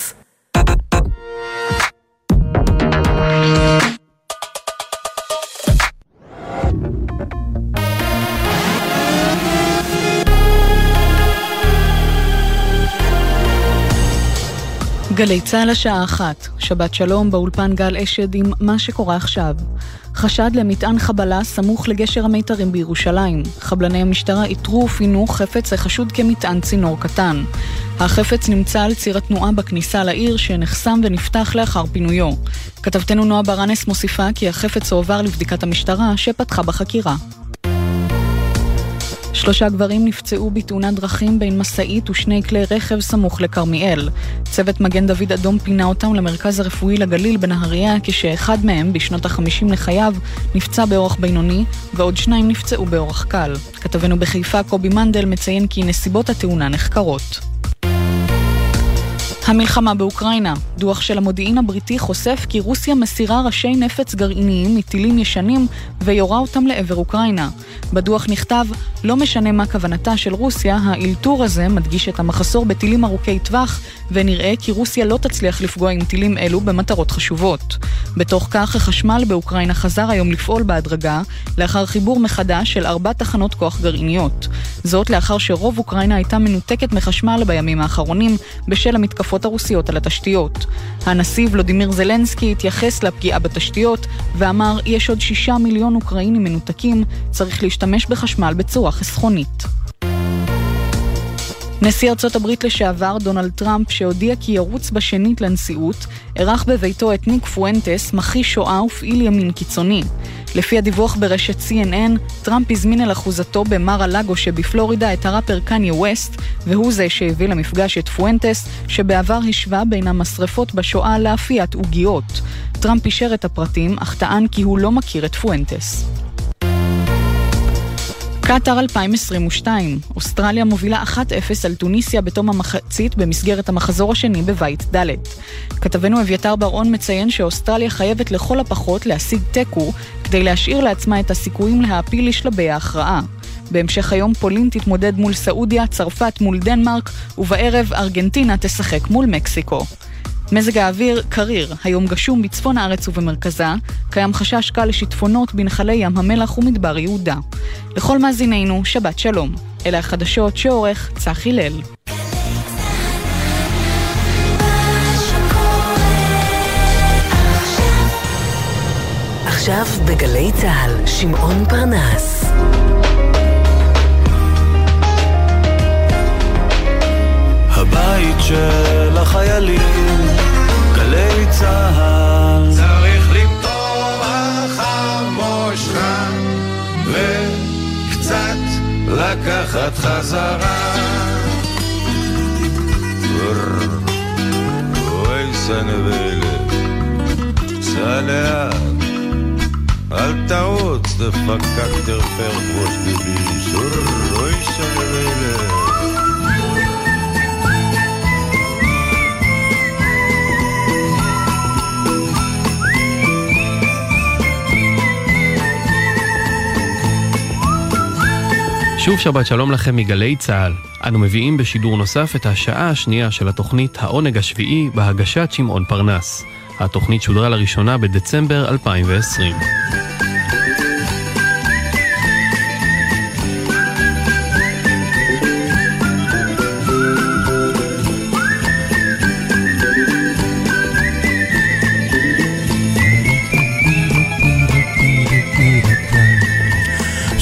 גלי צה"ל השעה אחת, שבת שלום באולפן גל אשד עם מה שקורה עכשיו. חשד למטען חבלה סמוך לגשר המיתרים בירושלים. חבלני המשטרה איתרו ופינו חפץ החשוד כמטען צינור קטן. החפץ נמצא על ציר התנועה בכניסה לעיר שנחסם ונפתח לאחר פינויו. כתבתנו נועה ברנס מוסיפה כי החפץ הועבר לבדיקת המשטרה שפתחה בחקירה. שלושה גברים נפצעו בתאונת דרכים בין משאית ושני כלי רכב סמוך לכרמיאל. צוות מגן דוד אדום פינה אותם למרכז הרפואי לגליל בנהריה, כשאחד מהם, בשנות החמישים לחייו, נפצע באורח בינוני, ועוד שניים נפצעו באורח קל. כתבנו בחיפה קובי מנדל מציין כי נסיבות התאונה נחקרות. המלחמה באוקראינה. דוח של המודיעין הבריטי חושף כי רוסיה מסירה ראשי נפץ גרעיניים מטילים ישנים ויורה אותם לעבר אוקראינה. בדוח נכתב, לא משנה מה כוונתה של רוסיה, האלתור הזה מדגיש את המחסור בטילים ארוכי טווח, ונראה כי רוסיה לא תצליח לפגוע עם טילים אלו במטרות חשובות. בתוך כך, החשמל באוקראינה חזר היום לפעול בהדרגה, לאחר חיבור מחדש של ארבע תחנות כוח גרעיניות. זאת לאחר שרוב אוקראינה הייתה מנותקת מחשמל בימים האחרונים, בשל המתקפות הרוסיות על התשתיות. הנשיא ולודימיר זלנסקי התייחס לפגיעה בתשתיות, ואמר, יש עוד שישה מיליון אוקראינים מנותקים, צריך להשתמש בחשמל בצורה חסכונית. נשיא ארצות הברית לשעבר, דונלד טראמפ, שהודיע כי ירוץ בשנית לנשיאות, אירח בביתו את ניק פואנטס, מכחיש שואה ופעיל ימין קיצוני. לפי הדיווח ברשת CNN, טראמפ הזמין אל אחוזתו במר הלאגו שבפלורידה את הראפר קניה ווסט, והוא זה שהביא למפגש את פואנטס, שבעבר השווה בין המשרפות בשואה לאפיית עוגיות. טראמפ אישר את הפרטים, אך טען כי הוא לא מכיר את פואנטס. קטאר 2022, אוסטרליה מובילה 1-0 על טוניסיה בתום המחצית במסגרת המחזור השני בבית ד'. כתבנו אביתר בר-און מציין שאוסטרליה חייבת לכל הפחות להשיג תיקו כדי להשאיר לעצמה את הסיכויים להעפיל לשלבי ההכרעה. בהמשך היום פולין תתמודד מול סעודיה, צרפת מול דנמרק, ובערב ארגנטינה תשחק מול מקסיקו. מזג האוויר קריר, היום גשום בצפון הארץ ובמרכזה, קיים חשש קל לשיטפונות בנחלי ים המלח ומדבר יהודה. לכל מאזינינו, שבת שלום. אלה החדשות שעורך צחי ליל. עכשיו בגלי צה"ל, שמעון פרנס. הבית של החיילים, גלי צה"ל. צריך למתוח חמושך וקצת לקחת חזרה. אוי סנבלה, סע לאט, אל תרוץ, דפקק דרפר ראש גביש, אוי סנבלה. שוב שבת שלום לכם מגלי צה"ל. אנו מביאים בשידור נוסף את השעה השנייה של התוכנית העונג השביעי בהגשת שמעון פרנס. התוכנית שודרה לראשונה בדצמבר 2020.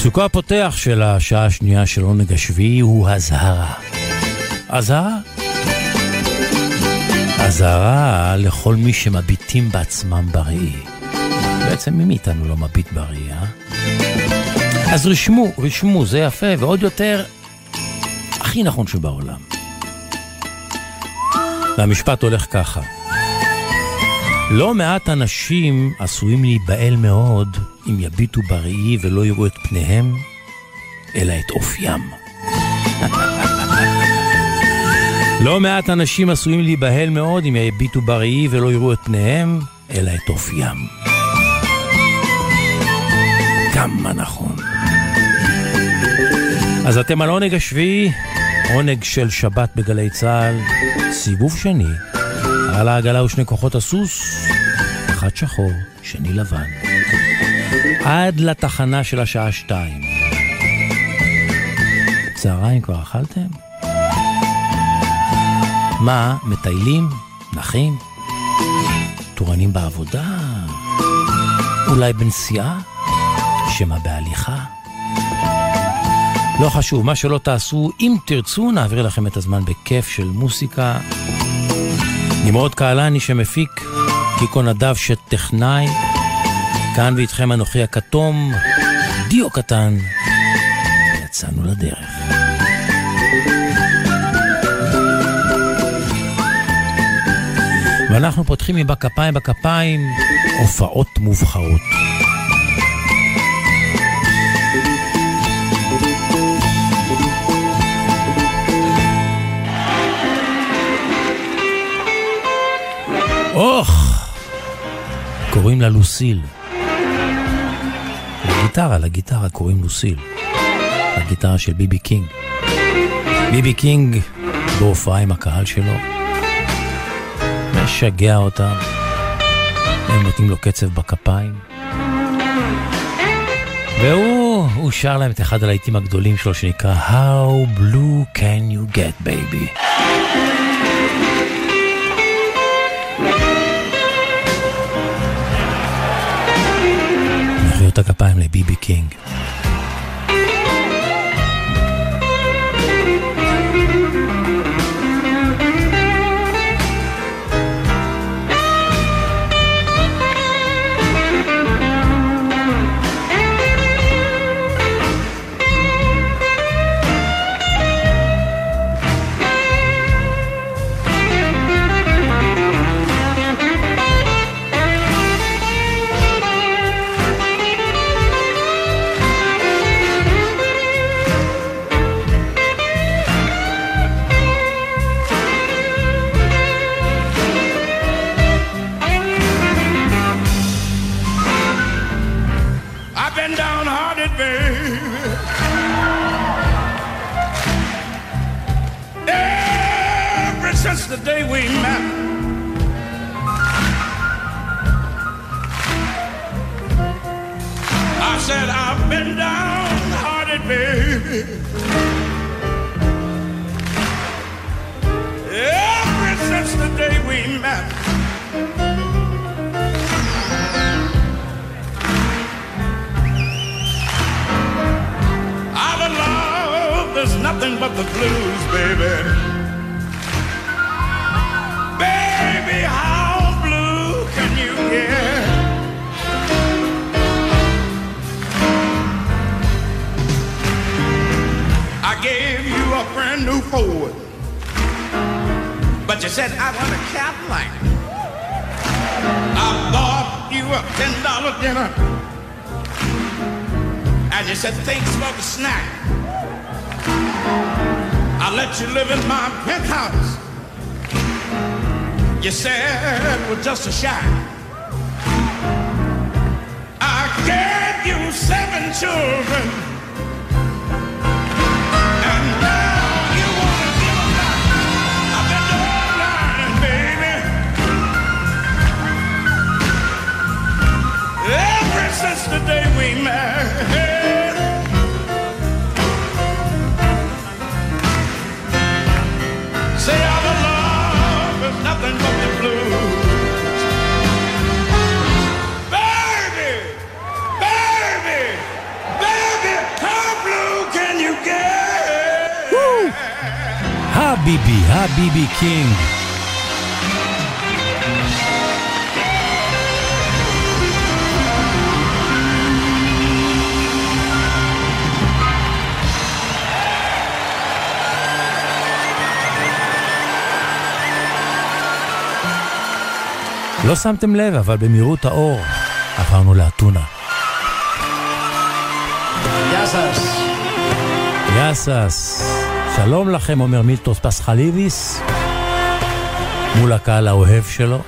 פסוקו הפותח של השעה השנייה של עונג השביעי הוא אזהרה. אזהרה? אזהרה לכל מי שמביטים בעצמם בראי. בעצם מי מאיתנו לא מביט בראי, אה? אז רשמו, רשמו, זה יפה, ועוד יותר, הכי נכון שבעולם. והמשפט הולך ככה: לא מעט אנשים עשויים להיבהל מאוד אם יביטו בראי ולא יראו את פניהם, אלא את אופיים. לא מעט אנשים עשויים להיבהל מאוד אם יביטו בראי ולא יראו את פניהם, אלא את אופיים. כמה נכון. אז אתם על עונג השביעי, עונג של שבת בגלי צה"ל, סיבוב שני, על העגלה ושני כוחות הסוס, אחד שחור, שני לבן. עד לתחנה של השעה שתיים. צהריים כבר אכלתם? מה, מטיילים? נחים? תורנים בעבודה? אולי בנסיעה? שמא בהליכה? לא חשוב, מה שלא תעשו, אם תרצו, נעביר לכם את הזמן בכיף של מוסיקה. נמרוד קהלני שמפיק, קיקו נדב שטכנאי, כאן ואיתכם אנוכי הכתום, דיו קטן, יצאנו לדרך. ואנחנו פותחים עם בכפיים בכפיים הופעות מובחרות. אוח! קוראים לה לוסיל. לגיטרה, לגיטרה קוראים לוסיל. הגיטרה של ביבי קינג. ביבי קינג בהופעה עם הקהל שלו. משגע אותם. הם נותנים לו קצב בכפיים. והוא, הוא שר להם את אחד הלהיטים הגדולים שלו שנקרא How Blue Can You Get Baby. מחיאות הכפיים לביבי קינג. ever since the day we met. Say our love is nothing but the blues. Baby, baby, baby, how blue can you get? Woo! Habibi, Habibi King. לא שמתם לב, אבל במהירות האור עברנו לאתונה. יאסס. יאסס. שלום לכם, אומר מילטוס פסחליביס, מול הקהל האוהב שלו.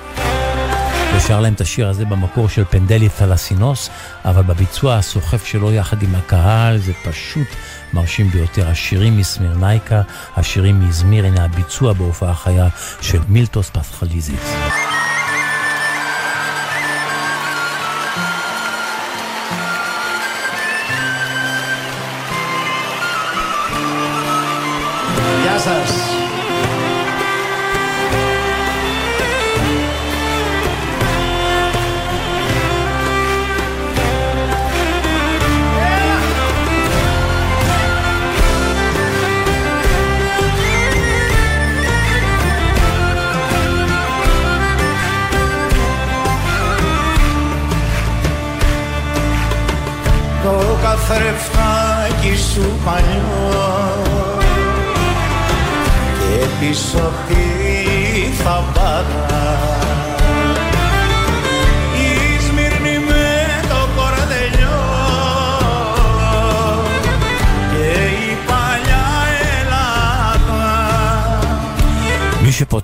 ושר להם את השיר הזה במקור של פנדלי תלסינוס, אבל בביצוע הסוחף שלו יחד עם הקהל זה פשוט מרשים ביותר. השירים מסמירנייקה, השירים מאזמיר, הנה הביצוע בהופעה חיה של מילטוס פסחליזיס.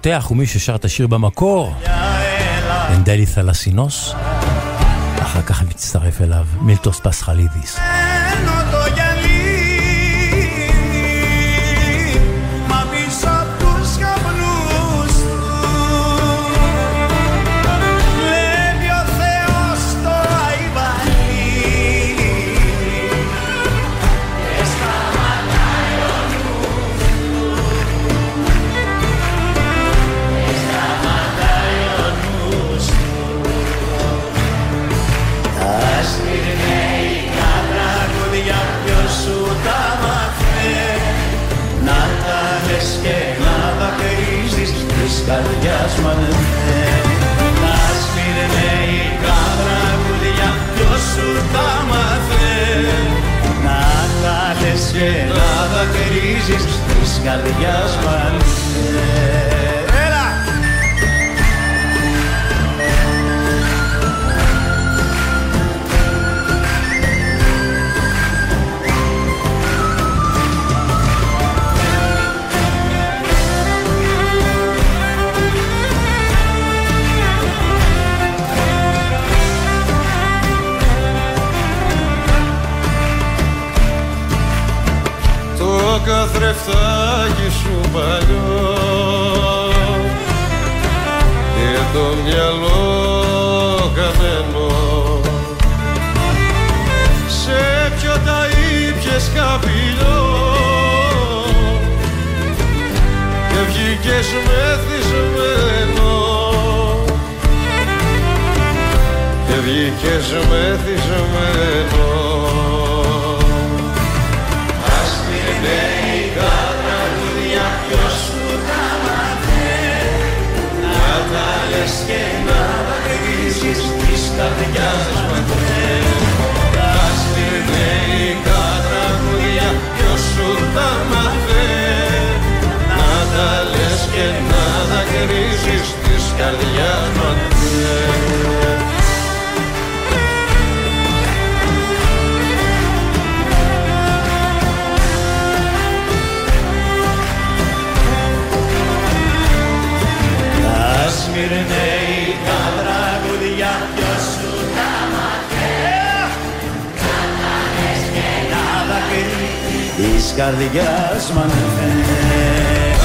שפותח הוא מי ששר את השיר במקור, פנדלי תלסינוס. אחר כך מצטרף אליו מילטוס פסחלידיס. Και να δακρύζεις της καρδιάς μου καθρεφτάκι σου παλιό. Και το μυαλό καμένο. Σε ποιο τα ήπιες καπηλό. Και βγήκες μεθυσμένο. Και βγήκες μεθυσμένο και να δακρύζεις της καρδιάς μου αν δεν Ασπυρνέικα τραγούδια ποιος σου τα μάθε Να τα λες και να δακρύζεις της καρδιάς μου καρδιάς μου αν δεν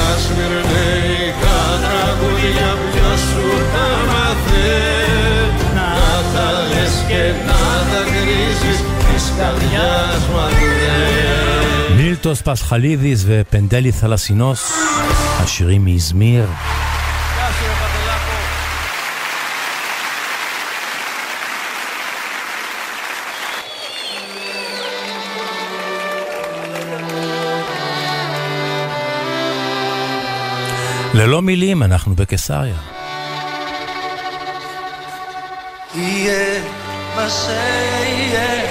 Ασμυρνέικα τραγούδια ποιος σου τα μάθε Να τα λες και να δακρύζεις της καρδιάς μου αν δεν מילטוס פסחלידיס ופנדלי תלסינוס, השירים מאזמיר. ללא מילים אנחנו בקיסריה. יהיה מה שיהיה,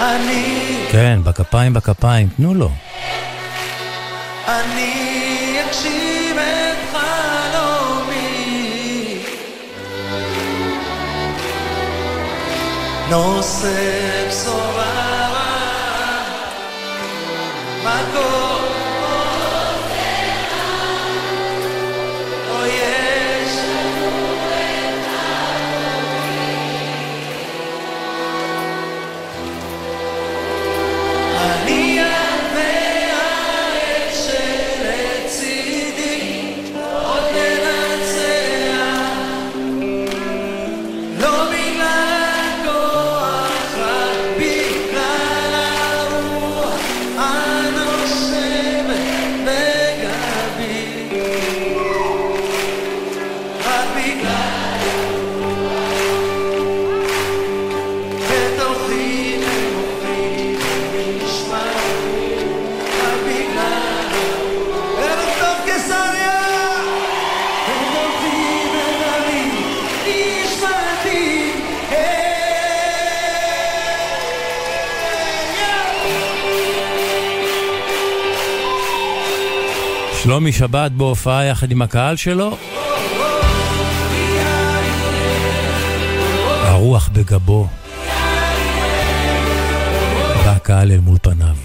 אני... כן, בכפיים, בכפיים, תנו לו. אני אגשים את חלומי, נושא בשורה, מקום שלומי שבת בהופעה יחד עם הקהל שלו. הרוח בגבו, והקהל אל מול פניו.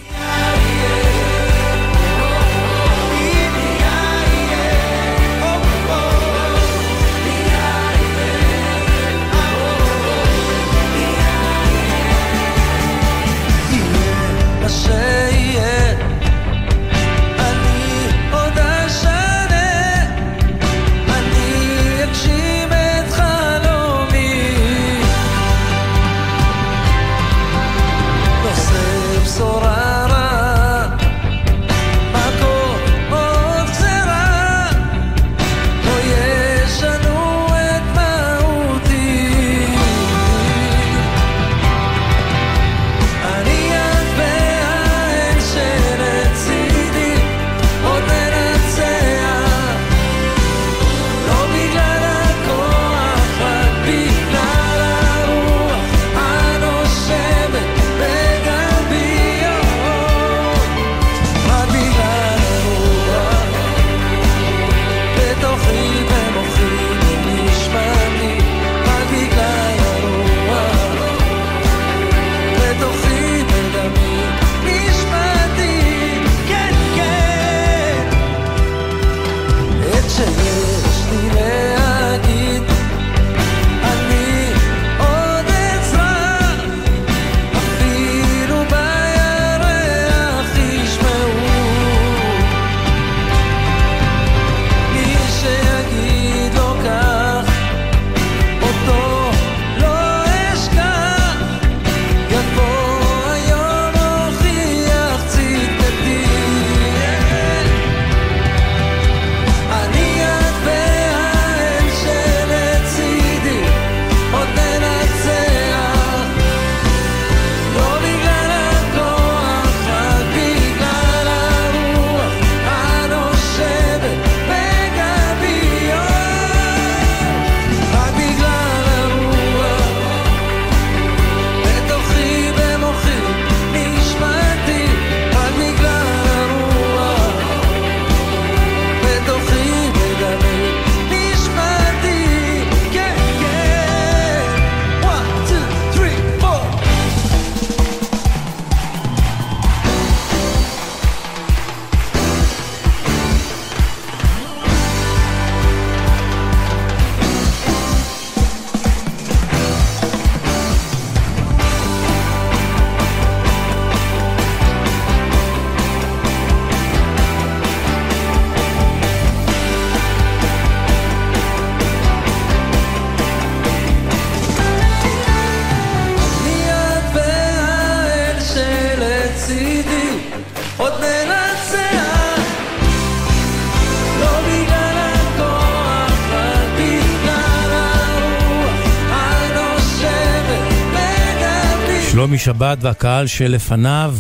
שבת והקהל שלפניו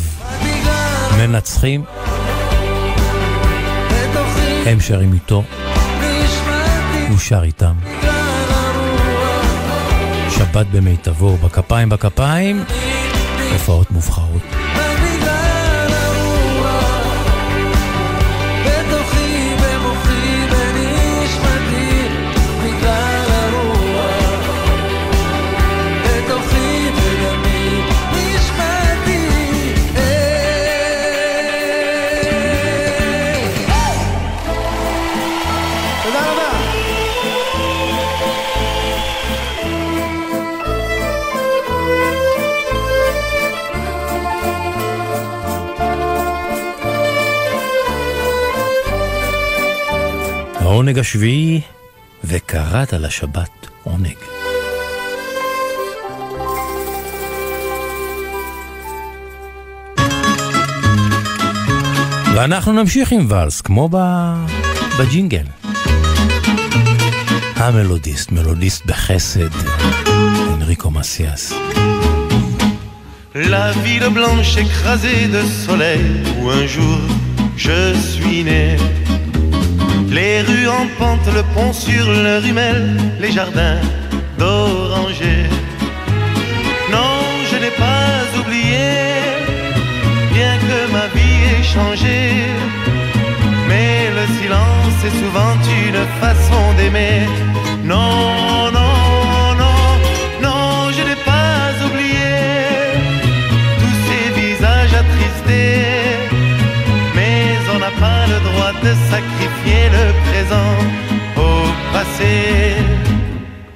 מנצחים. הם שרים איתו, הוא שר איתם. שבת במיטבו, בכפיים בכפיים, הופעות מובחרות. העונג השביעי, וקראת לשבת עונג. ואנחנו נמשיך עם ואלס, כמו ב... בג'ינגל. המלודיסט, מלודיסט בחסד, אנריקו מסיאס. La ville blanche écrasée de soleil où un jour je suis né. Les rues en pente, le pont sur le rumel, les jardins d'orangers. Non, je n'ai pas oublié, bien que ma vie ait changé. Mais le silence est souvent une façon d'aimer. Non, non, sacrifier le présent au passé.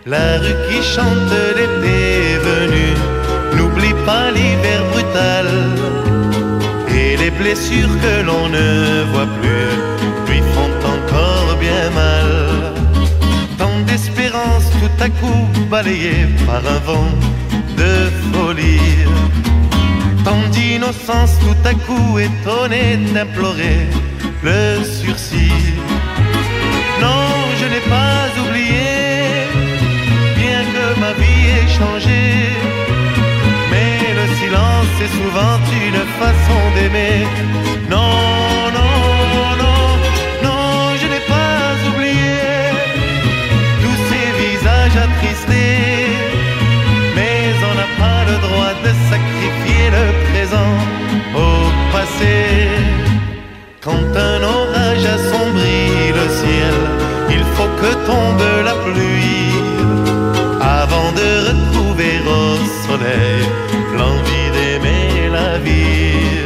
La rue qui chante l'été est n'oublie pas l'hiver brutal. Et les blessures que l'on ne voit plus lui font encore bien mal. Tant d'espérance tout à coup balayée par un vent de folie. Tant d'innocence tout à coup étonnée d'implorer le pas oublié, bien que ma vie ait changé. Mais le silence est souvent une façon d'aimer. Non, non, non, non, je n'ai pas oublié tous ces visages attristés. Mais on n'a pas le droit de sacrifier le présent au passé. Quand un orage ciel, il faut que tombe la pluie avant de retrouver au soleil l'envie d'aimer la vie.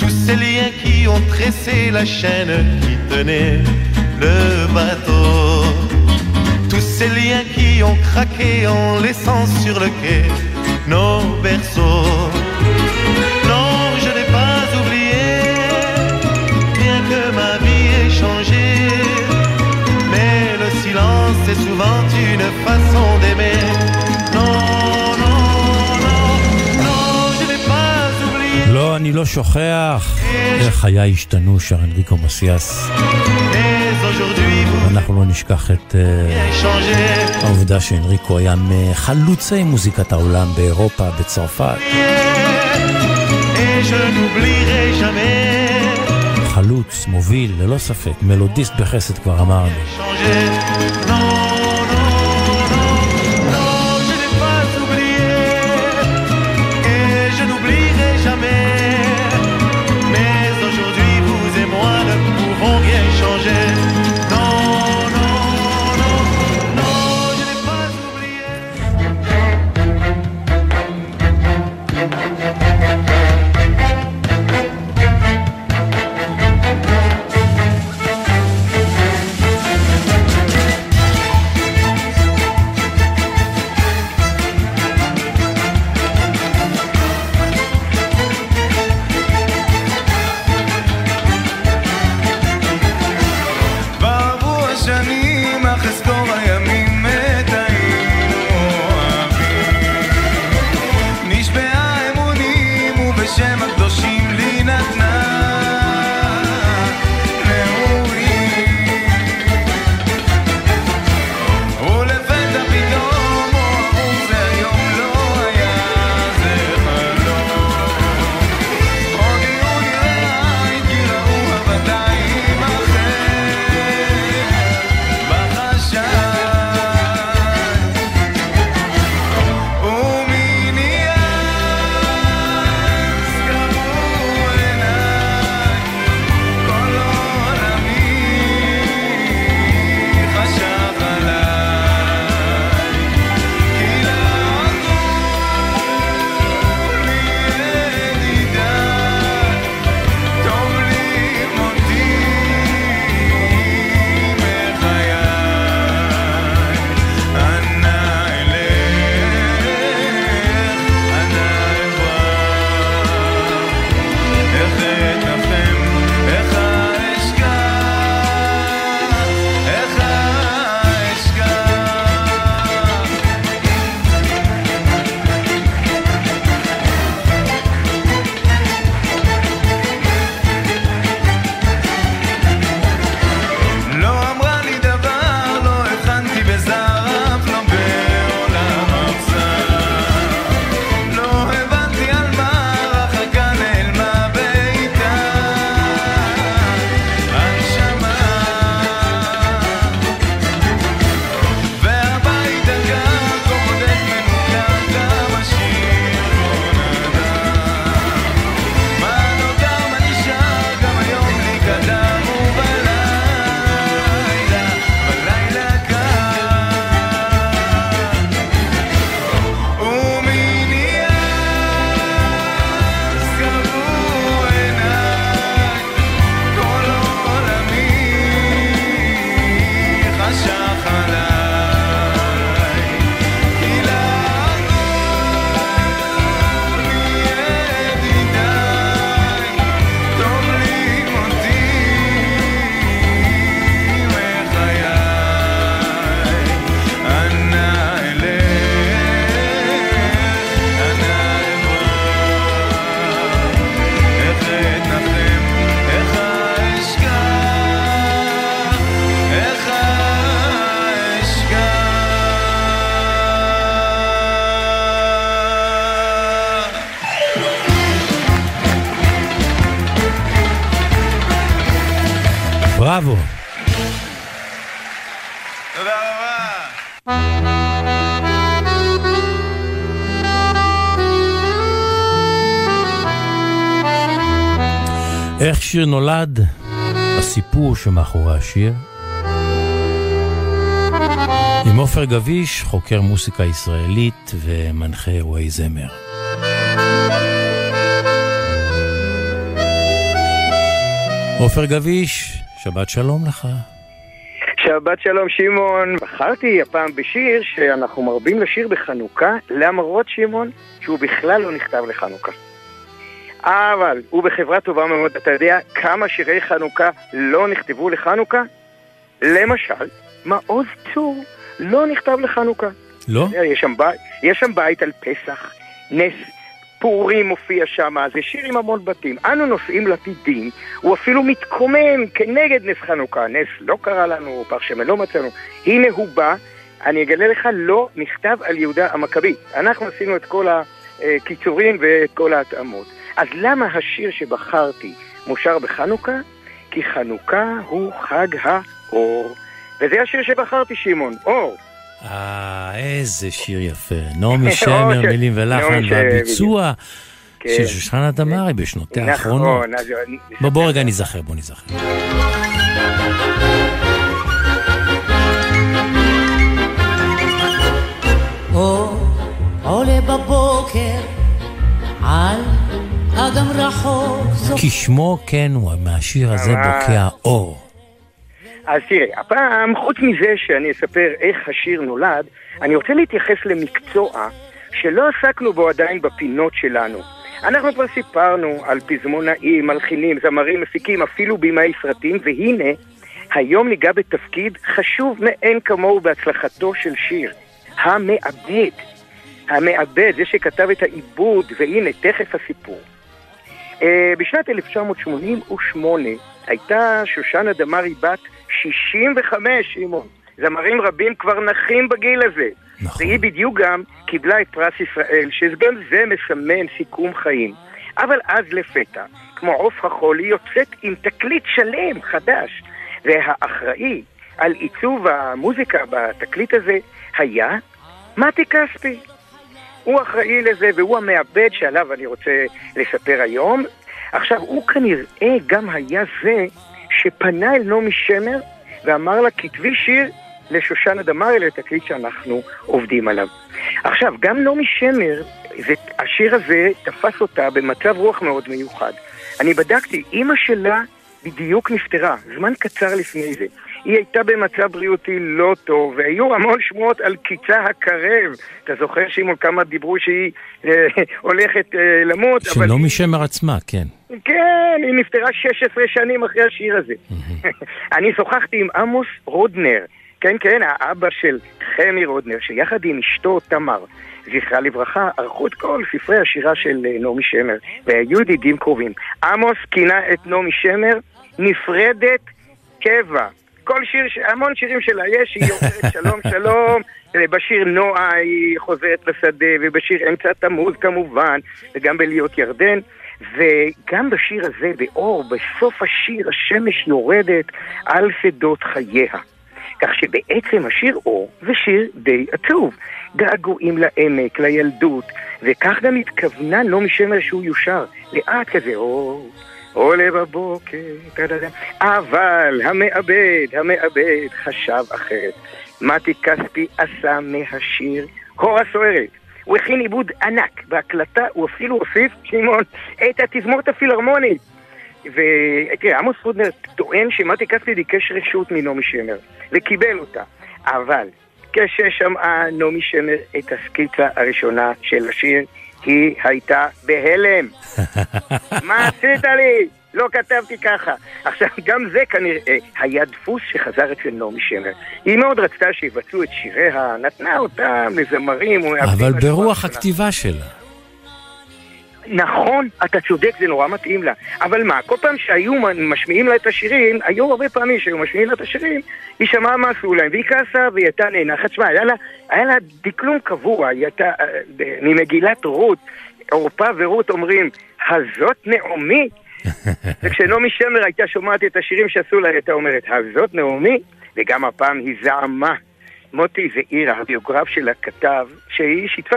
Tous ces liens qui ont tressé la chaîne qui tenait le bateau. Tous ces liens qui ont craqué en laissant sur le quai nos berceaux. Silence est souvent une façon d'aimer. Non, non, non, non, je n'ai pas oublié. לא, אני לא שוכח איך חיי השתנו, שר אנריקו מסיאס. אנחנו לא נשכח את changez. העובדה שאנריקו היה מחלוצי מוזיקת העולם באירופה, בצרפת. חלוץ, מוביל, ללא ספק, מלודיסט בחסד כבר אמרנו. איך שיר נולד, הסיפור שמאחורי השיר. עם עופר גביש, חוקר מוסיקה ישראלית ומנחה אירועי זמר. עופר גביש, שבת שלום לך. שבת שלום שמעון, בחרתי הפעם בשיר שאנחנו מרבים לשיר בחנוכה, למרות שמעון שהוא בכלל לא נכתב לחנוכה. אבל הוא בחברה טובה מאוד, אתה יודע כמה שירי חנוכה לא נכתבו לחנוכה? למשל, מעוז צור לא נכתב לחנוכה. לא? יש שם, בית, יש שם בית על פסח, נס פורים מופיע שם, זה שיר עם המון בתים. אנו נושאים לפידים, הוא אפילו מתקומם כנגד נס חנוכה. נס לא קרה לנו, פר שמן לא מצאנו. הנה הוא בא, אני אגלה לך, לא נכתב על יהודה המכבי. אנחנו עשינו את כל הקיצורים ואת כל ההתאמות. אז למה השיר שבחרתי מושר בחנוכה? כי חנוכה הוא חג האור. וזה השיר שבחרתי, שמעון, אור. אה, איזה שיר יפה. נעמי שמר. מילים ולחן, והביצוע כן. של שושנה דמארי בשנותיה האחרונות. נכון, אני- בוא, בוא רגע נזכר, בוא נזכר. אור עולה בבוקר על אגם רחוק זו כי שמו כן הוא, מהשיר הזה ממש. בוקע אור. אז תראה, הפעם, חוץ מזה שאני אספר איך השיר נולד, אני רוצה להתייחס למקצוע שלא עסקנו בו עדיין בפינות שלנו. אנחנו כבר סיפרנו על פזמונאים, מלחינים, זמרים, מפיקים, אפילו במאי סרטים, והנה, היום ניגע בתפקיד חשוב מאין כמוהו בהצלחתו של שיר, המעבד. המעבד, זה שכתב את העיבוד, והנה, תכף הסיפור. Uh, בשנת 1988 הייתה שושנה דמארי בת 65, שמעון. זמרים רבים כבר נחים בגיל הזה. נכון. והיא בדיוק גם קיבלה את פרס ישראל, שגם זה מסמן סיכום חיים. אבל אז לפתע, כמו עוף החול, היא יוצאת עם תקליט שלם, חדש. והאחראי על עיצוב המוזיקה בתקליט הזה היה מתי כספי. הוא אחראי לזה והוא המעבד שעליו אני רוצה לספר היום. עכשיו, הוא כנראה גם היה זה שפנה אל נעמי שמר ואמר לה, כתבי שיר לשושנה דמארי לתקליט שאנחנו עובדים עליו. עכשיו, גם נעמי שמר, זה, השיר הזה תפס אותה במצב רוח מאוד מיוחד. אני בדקתי, אימא שלה בדיוק נפטרה, זמן קצר לפני זה. היא הייתה במצב בריאותי לא טוב, והיו המון שמועות על קיצה הקרב. אתה זוכר, שמעון, כמה דיברו שהיא אה, הולכת אה, למות, של אבל... נעמי שמר עצמה, כן. כן, היא נפטרה 16 שנים אחרי השיר הזה. אני שוחחתי עם עמוס רודנר, כן, כן, האבא של חמי רודנר, שיחד עם אשתו תמר, זכרה לברכה, ערכו את כל ספרי השירה של אה, נעמי שמר, והיו ידידים קרובים. עמוס כינה את נעמי שמר נפרדת קבע. כל שיר, המון שירים שלה יש, היא אומרת שלום שלום, בשיר נועה היא חוזרת לשדה, ובשיר אמצע תמוז כמובן, וגם בלהיות ירדן. וגם בשיר הזה, באור, בסוף השיר השמש יורדת על שדות חייה. כך שבעצם השיר אור זה שיר די עצוב. געגועים לעמק, לילדות, וכך גם התכוונה נעמי שמר שהוא יושר. לאט כזה, אור, עולה בבוקר. אבל המעבד, המעבד חשב אחרת. מתי כספי עשה מהשיר הורה סוערת. הוא הכין עיבוד ענק, בהקלטה הוא אפילו הוסיף, שמעון, את התזמורת הפילהרמונית. ותראה, עמוס פרודנר טוען שמתי כספי ביקש רשות מנעמי שמר, וקיבל אותה. אבל כששמעה נעמי שמר את הסקיצה הראשונה של השיר, היא הייתה בהלם. מה עשית לי? לא כתבתי ככה. עכשיו, גם זה כנראה היה דפוס שחזר אצל נעמי שמר. היא מאוד רצתה שיבצעו את שיריה, נתנה אותם לזמרים אבל ברוח. הכתיבה שלה. נכון, אתה צודק, זה נורא מתאים לה. אבל מה, כל פעם שהיו משמיעים לה את השירים, היו הרבה פעמים שהיו משמיעים לה את השירים, היא שמעה מה עשו להם, והיא כעסה והיא הייתה נאנחת. שמע, היה לה, היה לה דקלום קבוע, היא הייתה, אה, ב- ממגילת רות, עורפה ורות אומרים, הזאת נעמי? וכשנעמי שמר הייתה שומעת את השירים שעשו לה, הייתה אומרת, הזאת נעמי? וגם הפעם היא זעמה. מוטי זעירה, הביוגרף שלה, כתב שהיא שיתפה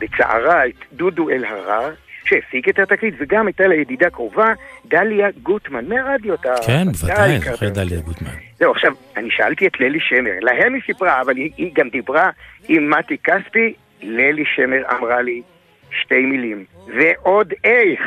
בצערה את דודו אלהרר, שהפיק את התקליט, וגם הייתה לה ידידה קרובה, דליה גוטמן, מהרדיו. אתה כן, ודאי בוודאי, זוכר דליה גוטמן. זהו, עכשיו, אני שאלתי את ללי שמר, להם היא סיפרה, אבל היא, היא גם דיברה עם מתי כספי, ללי שמר אמרה לי שתי מילים, ועוד איך,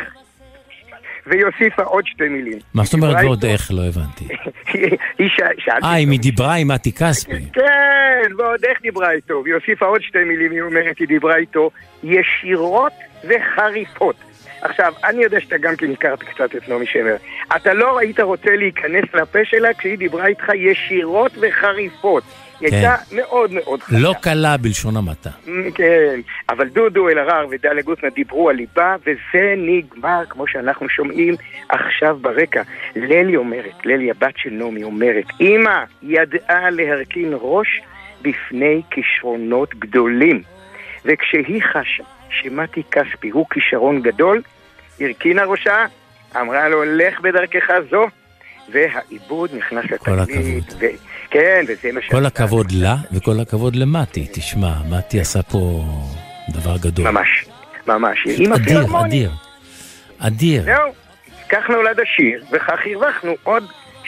והיא הוסיפה עוד שתי מילים. מה זאת אומרת ועוד איך? לא הבנתי. היא- שאלתי אה, אם היא דיברה עם מתי כספי. כן, ועוד איך דיברה איתו, והיא הוסיפה עוד שתי מילים, היא אומרת, היא דיברה איתו ישירות וחריפות. עכשיו, אני יודע שאתה גם כן הכרת קצת את נעמי שמר. אתה לא היית רוצה להיכנס לפה שלה כשהיא דיברה איתך ישירות וחריפות. היא כן. הייתה מאוד מאוד חדה. לא קלה בלשון המעטה. כן, אבל דודו אלהרר ודליה גוטמן דיברו על ליבה, וזה נגמר, כמו שאנחנו שומעים עכשיו ברקע. ללי אומרת, ללי הבת של נעמי אומרת, אמא ידעה להרכין ראש בפני כישרונות גדולים. וכשהיא חשה שמתי כספי הוא כישרון גדול, הרכינה ראשה, אמרה לו, לך בדרכך זו, והעיבוד נכנס לתקליט. ו... כן, וזה מה ש... כל הכבוד לה וכל הכבוד למתי. תשמע, מתי עשה פה דבר גדול. ממש, ממש. אדיר. אדיר. אדיר. זהו, כך נולד השיר, וכך הרווחנו עוד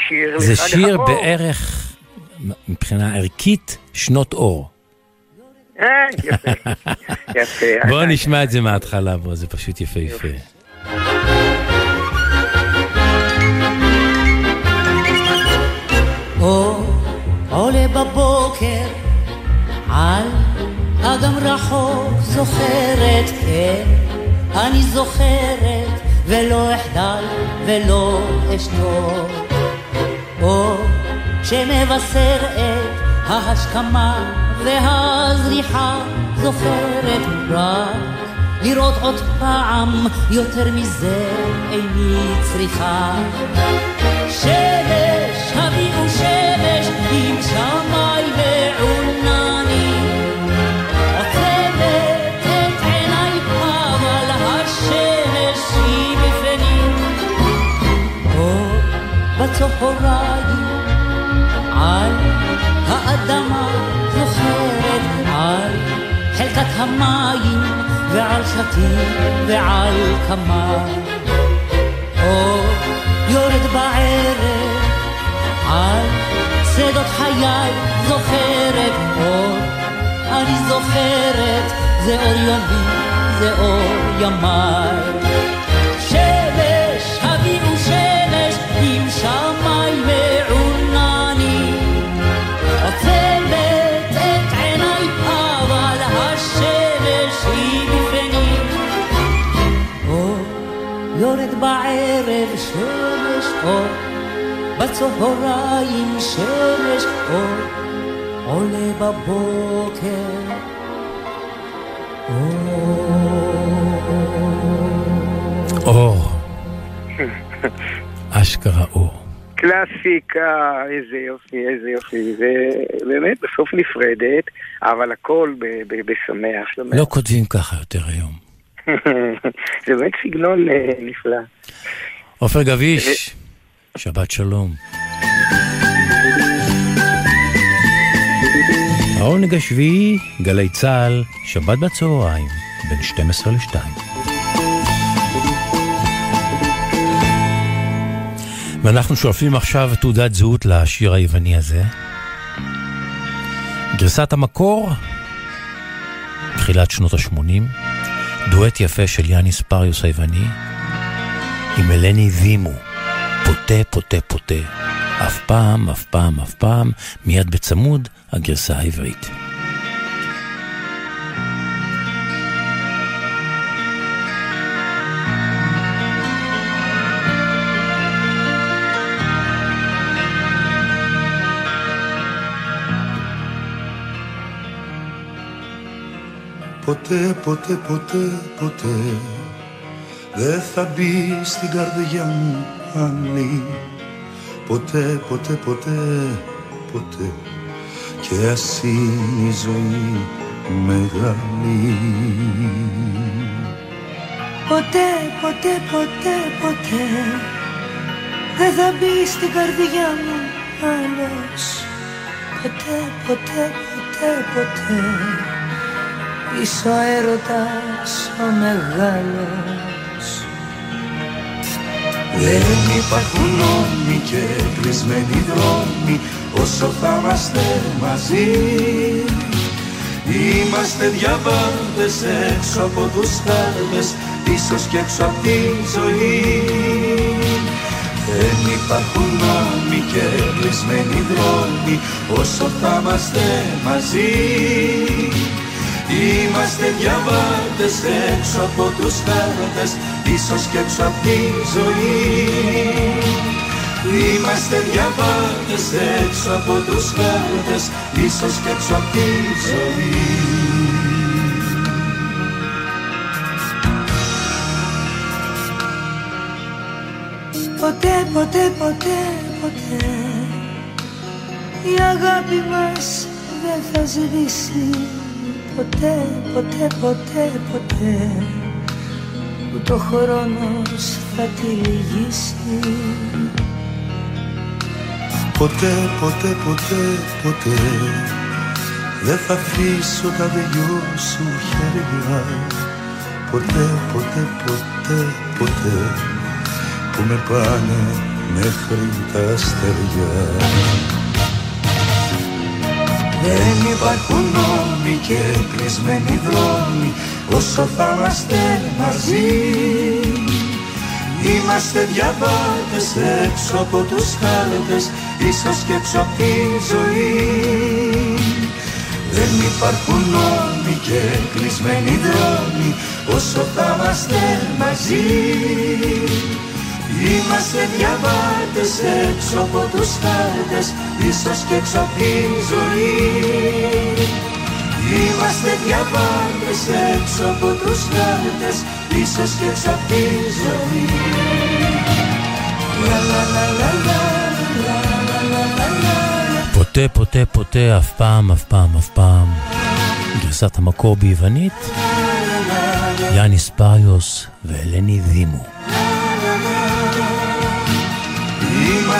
שיר זה שיר. בערך, מבחינה ערכית, שנות אור. יפה, יפה. בואו נשמע את זה מההתחלה, בוא, זה פשוט יפהפה. אור עולה בבוקר על אגם רחוק זוכרת, כן, אני זוכרת ולא אחדל ולא אשתוק. אור שמבשר את ההשכמה והזריחה זוכרת רק לראות עוד פעם יותר מזה איני צריכה. שמש, הביאו שמש עם שמאי המים ועל שתים ועל קמה אור יורד בערב על שדות חיי זוכרת. אור אני זוכרת זה אור יומי זה אור ימיי בצהריים שמש אור עולה בבוקר אור. אשכרה אור. קלאסיקה, איזה יופי, איזה יופי. ובאמת, בסוף נפרדת, אבל הכל ב- ב- בשמח. שמח. לא כותבים ככה יותר היום. זה באמת סגנון אה, נפלא. עופר גביש, שבת שלום. העונג השביעי, גלי צה"ל, שבת בצהריים, בין 12 ל-2. ואנחנו שולפים עכשיו תעודת זהות לשיר היווני הזה. גרסת המקור, תחילת שנות ה-80, דואט יפה של יאניס פריוס היווני, עם אלני וימו, פוטה פוטה פוטה, אף פעם, אף פעם, אף פעם, מיד בצמוד, הגרסה העברית. ποτέ, ποτέ, ποτέ, ποτέ δεν θα μπει στην καρδιά μου άλλη ποτέ, ποτέ, ποτέ, ποτέ. Και ας είναι η ζωή μεγάλη. Ποτέ, ποτέ, ποτέ, ποτέ. Δεν θα μπει στην καρδιά μου άλλος. Ποτέ, ποτέ, ποτέ, ποτέ. Είσαι ο έρωτας ο μεγάλος Δεν υπάρχουν νόμοι και κλεισμένοι δρόμοι όσο θα είμαστε μαζί. Είμαστε διαβάτες έξω από τους χάρτες ίσως και έξω από τη ζωή. Δεν υπάρχουν νόμοι και κλεισμένοι δρόμοι όσο θα είμαστε μαζί Είμαστε διαβάτες έξω από τους χάρτες ίσως και έξω από τη ζωή. Είμαστε διαβάτες έξω από τους χάρτες ίσως και έξω από τη ζωή. Ποτέ, ποτέ, ποτέ, ποτέ Η αγάπη μας δεν θα σβήσει Ποτέ, ποτέ, ποτέ, ποτέ Ούτε ο χρόνος θα τη λυγίσει. Ποτέ, ποτέ, ποτέ, ποτέ Δεν θα αφήσω τα δυο σου χέρια. Ποτέ, ποτέ, ποτέ, ποτέ που με πάνε μέχρι τα αστέρια Δεν υπάρχουν νόμοι και κλεισμένοι δρόμοι όσο θα είμαστε μαζί. Είμαστε διαβάτες έξω από τους χάρτες ίσως και έξω από τη ζωή. Δεν υπάρχουν νόμοι και κλεισμένοι δρόμοι όσο θα είμαστε μαζί Είμαστε διαβάτες έξω από τους χάρτες Ίσως και έξω από τη ζωή Είμαστε διαβάτες έξω από τους χάρτες Ίσως και έξω από τη ζωή ποτέ, ποτέ, ποτέ, אף פעם, אף פעם, אף פעם. גרסת המקור ביוונית, יאניס פריוס ואלני דימו.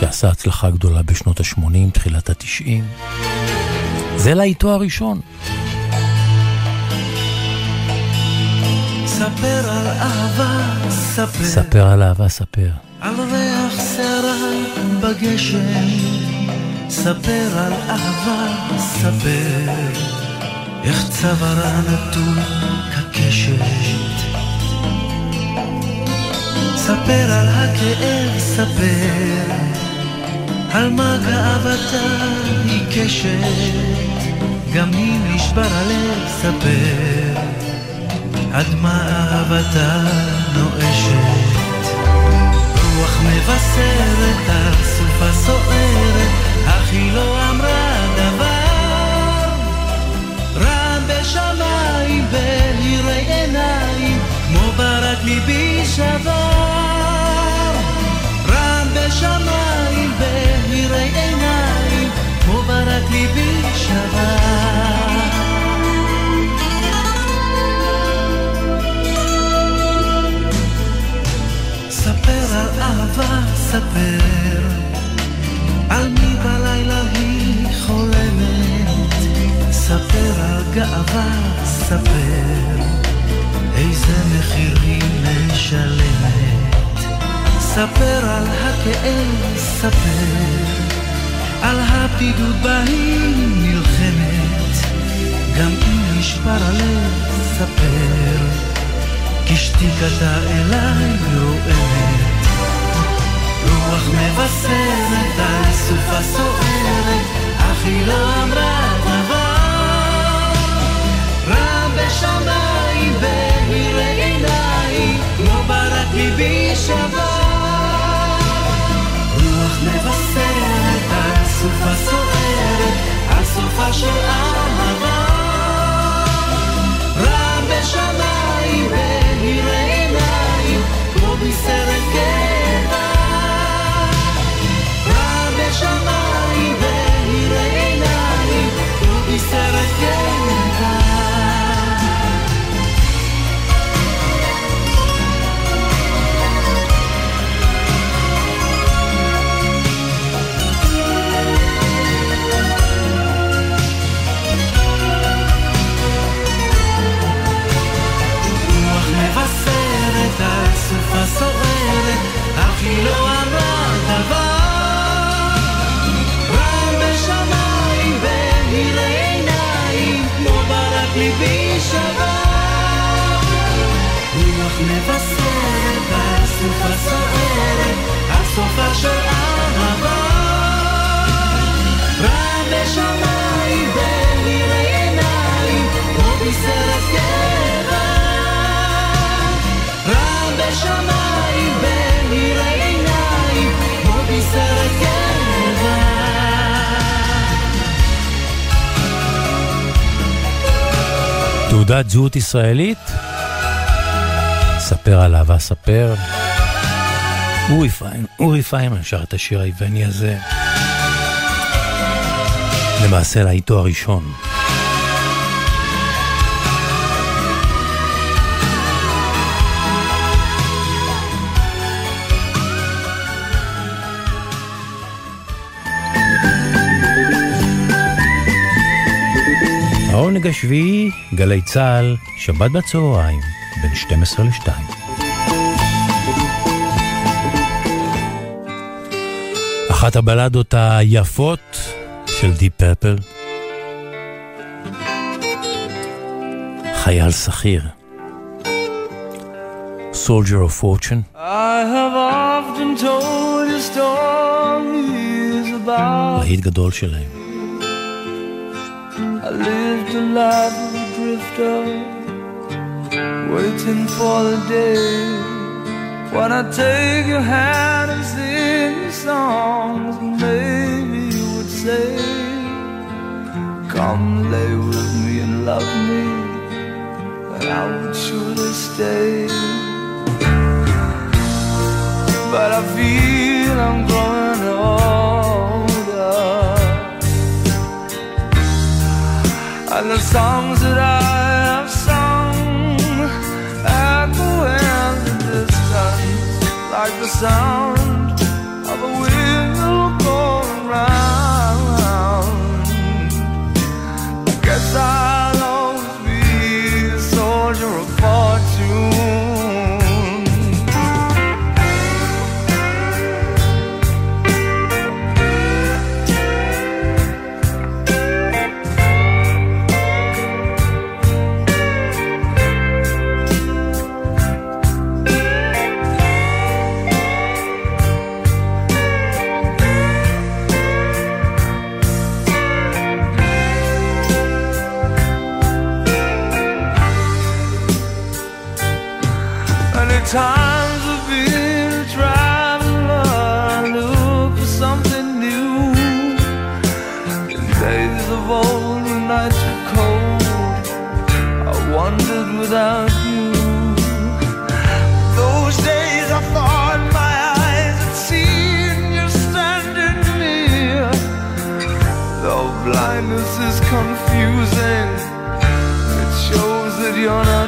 שעשה הצלחה גדולה בשנות ה-80, תחילת ה-90. זה להיטו הראשון. ספר על אהבה, ספר. ספר על אהבה, ספר. על ריח שערה בגשם. ספר על אהבה, ספר. איך צווארה נטול כקשת. ספר על הכאב, ספר. על מה גאוותה עיקשת. גם אם נשבר הלב, ספר. עד מה אהבתה נואשת. רוח מבשרת על סופה סוערת, אך היא לא אמרה דבר. רם בשמיים בהירי עיניים, כמו ברק ליבי שבר. רם בשמיים בהירי עיניים, כמו ברק ליבי שבר. ספר על אהבה, ספר על מי בלילה היא חולמת. ספר על גאווה, ספר איזה מחירים משלמת. ספר על הכאב, ספר על הבדידות בה היא נלחמת. גם אם נשבר הלב, ספר כי שתיקתה אליי רועמת. רוח מבשרת על סופה סוערת, אך היא לא אמרה דבר. רם בשמיים בהירי עיניים, כמו ברק ליבי שבר. סופה סוערת, על סופה של אהבה. זהות ישראלית? ספר על אהבה, ספר. אורי פיימן, אורי פיימן שר את השיר היווני הזה. למעשה להיטו הראשון. העונג השביעי, גלי צה"ל, שבת בצהריים, בין 12 ל-2. אחת הבלדות היפות של דיפ פרפל. חייל שכיר. Soldier of Fortune. I have often told stories about להיט גדול שלהם. Lived a life of a drifter, waiting for the day when I take your hand and sing songs. Maybe you would say, Come lay with me and love me, and I would surely stay. But I feel I'm growing older. And the songs that I have sung echo in the distance like the sound of a wheel going round. I guess I'll without you. Those days I thought my eyes had seen you standing near. Though blindness is confusing, it shows that you're not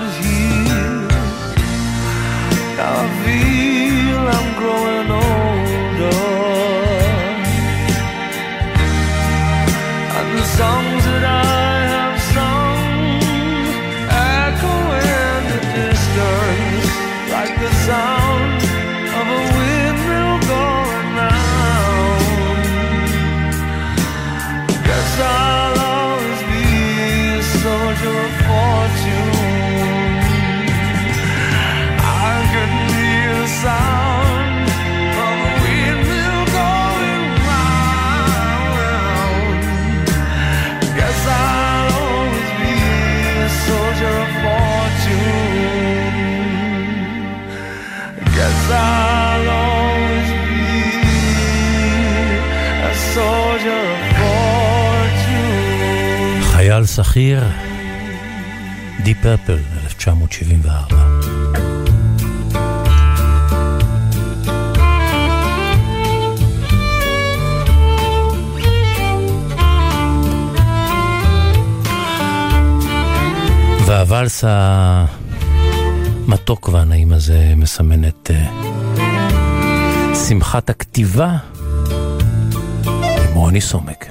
שכיר, די פרפל, 1974. והוואלס המתוק והנעים הזה מסמן את אה, שמחת הכתיבה עם רוני סומק.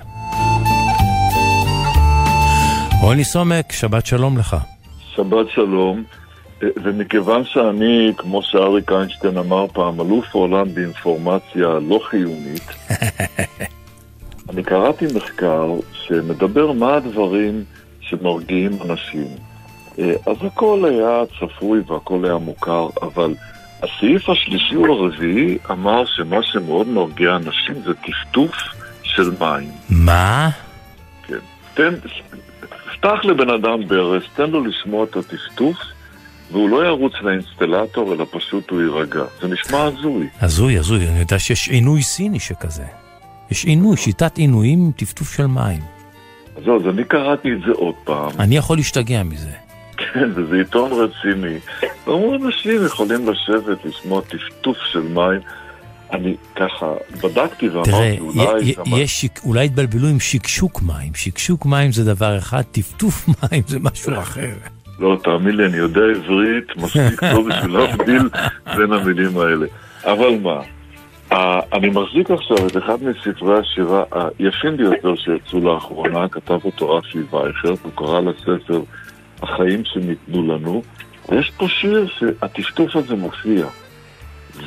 רוני סומק, שבת שלום לך. שבת שלום, אה, ומכיוון שאני, כמו שאריק איינשטיין אמר פעם, אלוף העולם באינפורמציה לא חיונית, אני קראתי מחקר שמדבר מה הדברים שמרגיעים אנשים. אה, אז הכל היה צפוי והכל היה מוכר, אבל הסעיף השלישי או הרביעי אמר שמה שמאוד מרגיע אנשים זה טפטוף של מים. מה? כן. תן, פתח לבן אדם ברז, תן לו לשמוע את הטפטוף, והוא לא ירוץ לאינסטלטור, אלא פשוט הוא יירגע. זה נשמע הזוי. הזוי, הזוי, אני יודע שיש עינוי סיני שכזה. יש עינוי, שיטת עינויים עם טפטוף של מים. אז אז אני קראתי את זה עוד פעם. אני יכול להשתגע מזה. כן, וזה עיתון רציני. ואמרו, אנשים יכולים לשבת, לשמוע טפטוף של מים. אני ככה בדקתי תראה, ואמרתי, אולי... י- יש שיק- אולי התבלבלו עם שקשוק מים. שקשוק מים זה דבר אחד, טפטוף מים זה משהו אחר. לא, תאמין לי, אני יודע עברית מספיק טוב בשביל להבדיל בין המילים האלה. אבל מה, אני מחזיק עכשיו את אחד מספרי השירה היפים ביותר שיצאו לאחרונה, כתב אותו רפי וייכרט, הוא קרא לספר החיים שניתנו לנו, ויש פה שיר שהטפטוף הזה מופיע.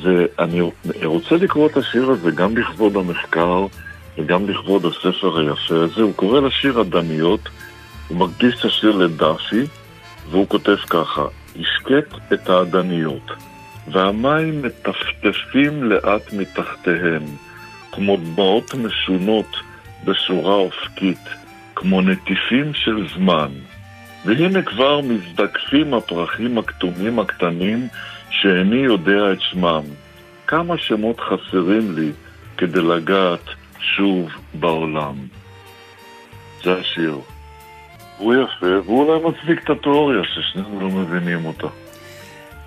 ואני רוצה לקרוא את השיר הזה גם לכבוד המחקר וגם לכבוד הספר היפה הזה. הוא קורא לשיר הדניות, הוא מקדיש את השיר לדאפי, והוא כותב ככה: השקט את האדניות, והמים מטפטפים לאט מתחתיהם, כמו דמעות משונות בשורה אופקית, כמו נטיפים של זמן. והנה כבר מזדקפים הפרחים הכתומים הקטנים שאיני יודע את שמם. כמה שמות חסרים לי כדי לגעת שוב בעולם. זה השיר. הוא יפה, והוא אולי מצדיק את התיאוריה ששנינו לא מבינים אותה.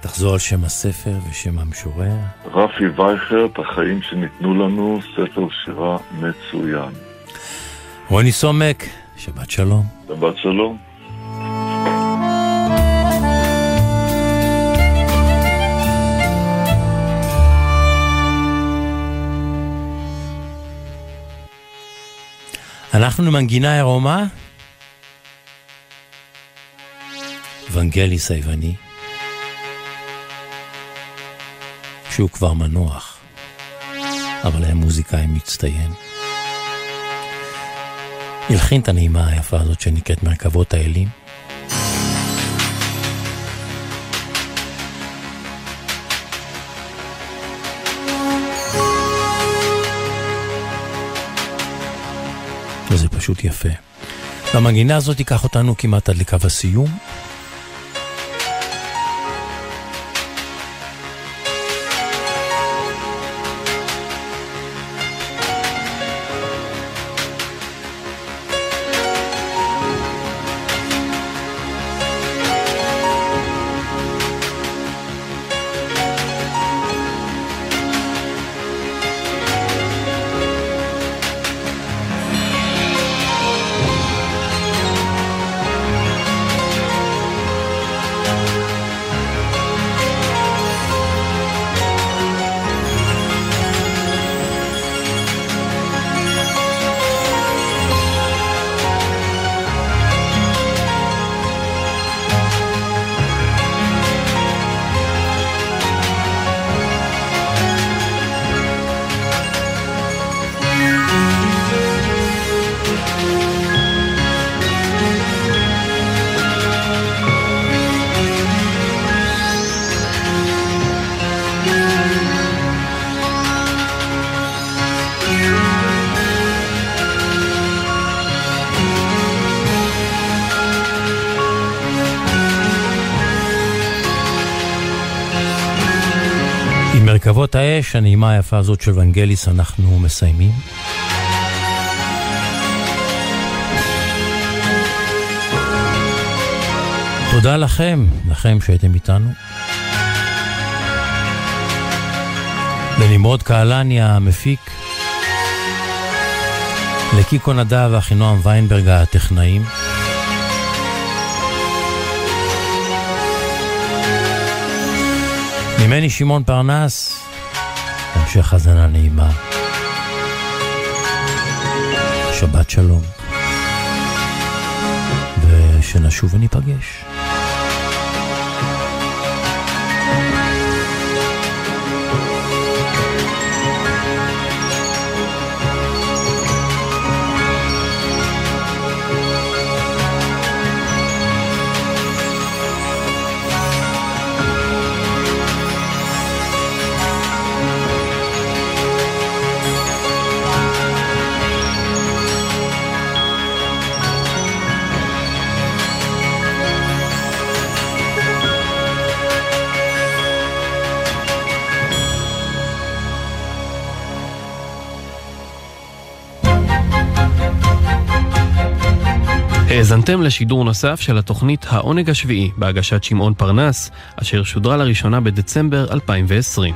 תחזור על שם הספר ושם המשורר. רפי וייכרט, החיים שניתנו לנו, ספר שירה מצוין. רוני סומק, שבת שלום. שבת שלום. אנחנו למנגינה עירומה? ונגליס היווני, שהוא כבר מנוח, אבל היה מוזיקאי מצטיין. הלחין את הנעימה היפה הזאת שנקראת מרכבות האלים. וזה פשוט יפה. והמנגינה הזאת תיקח אותנו כמעט עד לקו הסיום. הנעימה היפה הזאת של ונגליס, אנחנו מסיימים. תודה לכם, לכם שהייתם איתנו. לנמרוד קהלני המפיק, לקיקו נדב ואחינועם ויינברג הטכנאים. ממני שמעון פרנס, המשך האזנה נעימה. שבת שלום. ושנשוב וניפגש. האזנתם לשידור נוסף של התוכנית העונג השביעי בהגשת שמעון פרנס, אשר שודרה לראשונה בדצמבר 2020.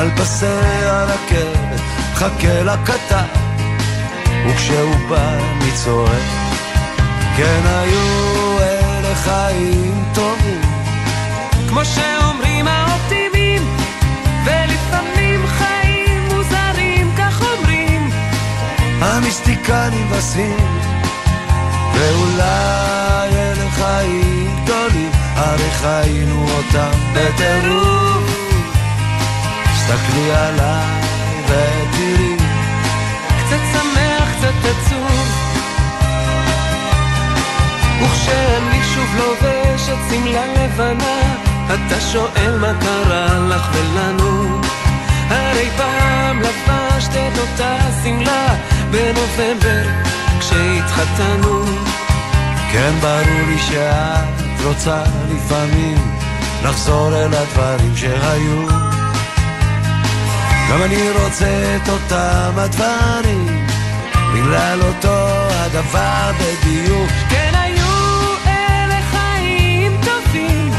על פסי הרכבת, חכה לקטר וכשהוא בא אני צועק? כן היו אלה חיים טובים. כמו שאומרים האופטימים ולפעמים חיים מוזרים כך אומרים. המיסטיקנים בסין ואולי אלה חיים גדולים הרי חיינו אותם בטירוף תסתכלי עליי ותראי. קצת שמח, קצת עצוב. וכשאני שוב לובש את שמלה לבנה אתה שואל מה קרה לך ולנו. הרי פעם לבשת את אותה שמלה בנובמבר כשהתחתנו. כן ברור לי שאת רוצה לפעמים לחזור אל הדברים שהיו גם אני רוצה את אותם הדברים בגלל אותו הדבר בדיוק. כן היו אלה חיים טובים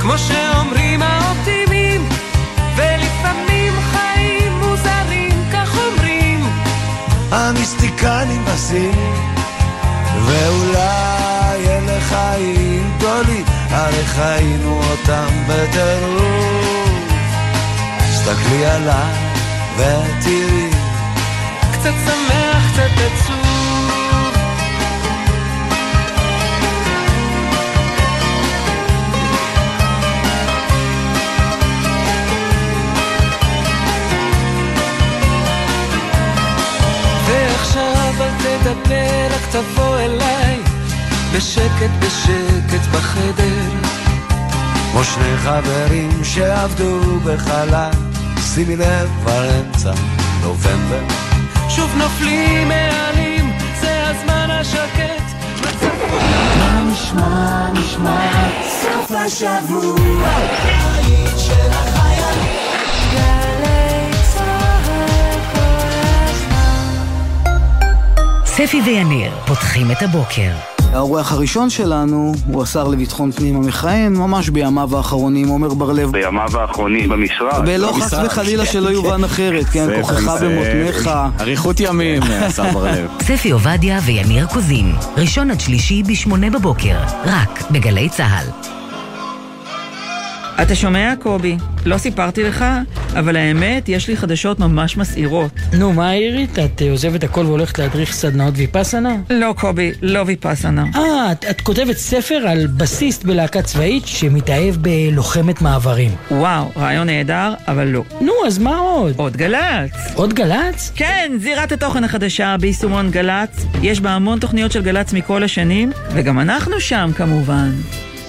כמו שאומרים האופטימים ולפעמים חיים מוזרים כך אומרים. המיסטיקנים בסין ואולי אלה חיים גדולים הרי חיינו אותם בטירוף תסתכלי עליי ותראי קצת שמח, קצת עצוב. ועכשיו אל תדבר, רק תבוא אליי, בשקט בשקט בחדר. כמו שני חברים שעבדו בחלל, שימי לב כבר אמצע נובמבר. שוב נופלים מעלים, זה הזמן השקט. מה נשמע, נשמע, סוף השבוע, בית של החיילים. גלי צהל כל הזמן. ספי ויניר פותחים את הבוקר. האורח הראשון שלנו הוא השר לביטחון פנים המכהן, ממש בימיו האחרונים, עומר בר-לב. בימיו האחרונים במשרד. ולא חס וחלילה שלא יובן אחרת, כן, כוחך במותניך. אריכות ימים, השר בר-לב. ספי עובדיה ויניר קוזין, ראשון עד שלישי בשמונה בבוקר, רק בגלי צה"ל. אתה שומע, קובי? לא סיפרתי לך, אבל האמת, יש לי חדשות ממש מסעירות. נו, מה אירית? את אה, עוזבת הכל והולכת להדריך סדנאות ויפאסנה? לא, קובי, לא ויפאסנה. אה, את, את כותבת ספר על בסיסט בלהקה צבאית שמתאהב בלוחמת מעברים. וואו, רעיון נהדר, אבל לא. נו, אז מה עוד? עוד גל"צ. עוד גל"צ? כן, זירת התוכן החדשה ביישומון גל"צ. יש בה המון תוכניות של גל"צ מכל השנים, וגם אנחנו שם כמובן.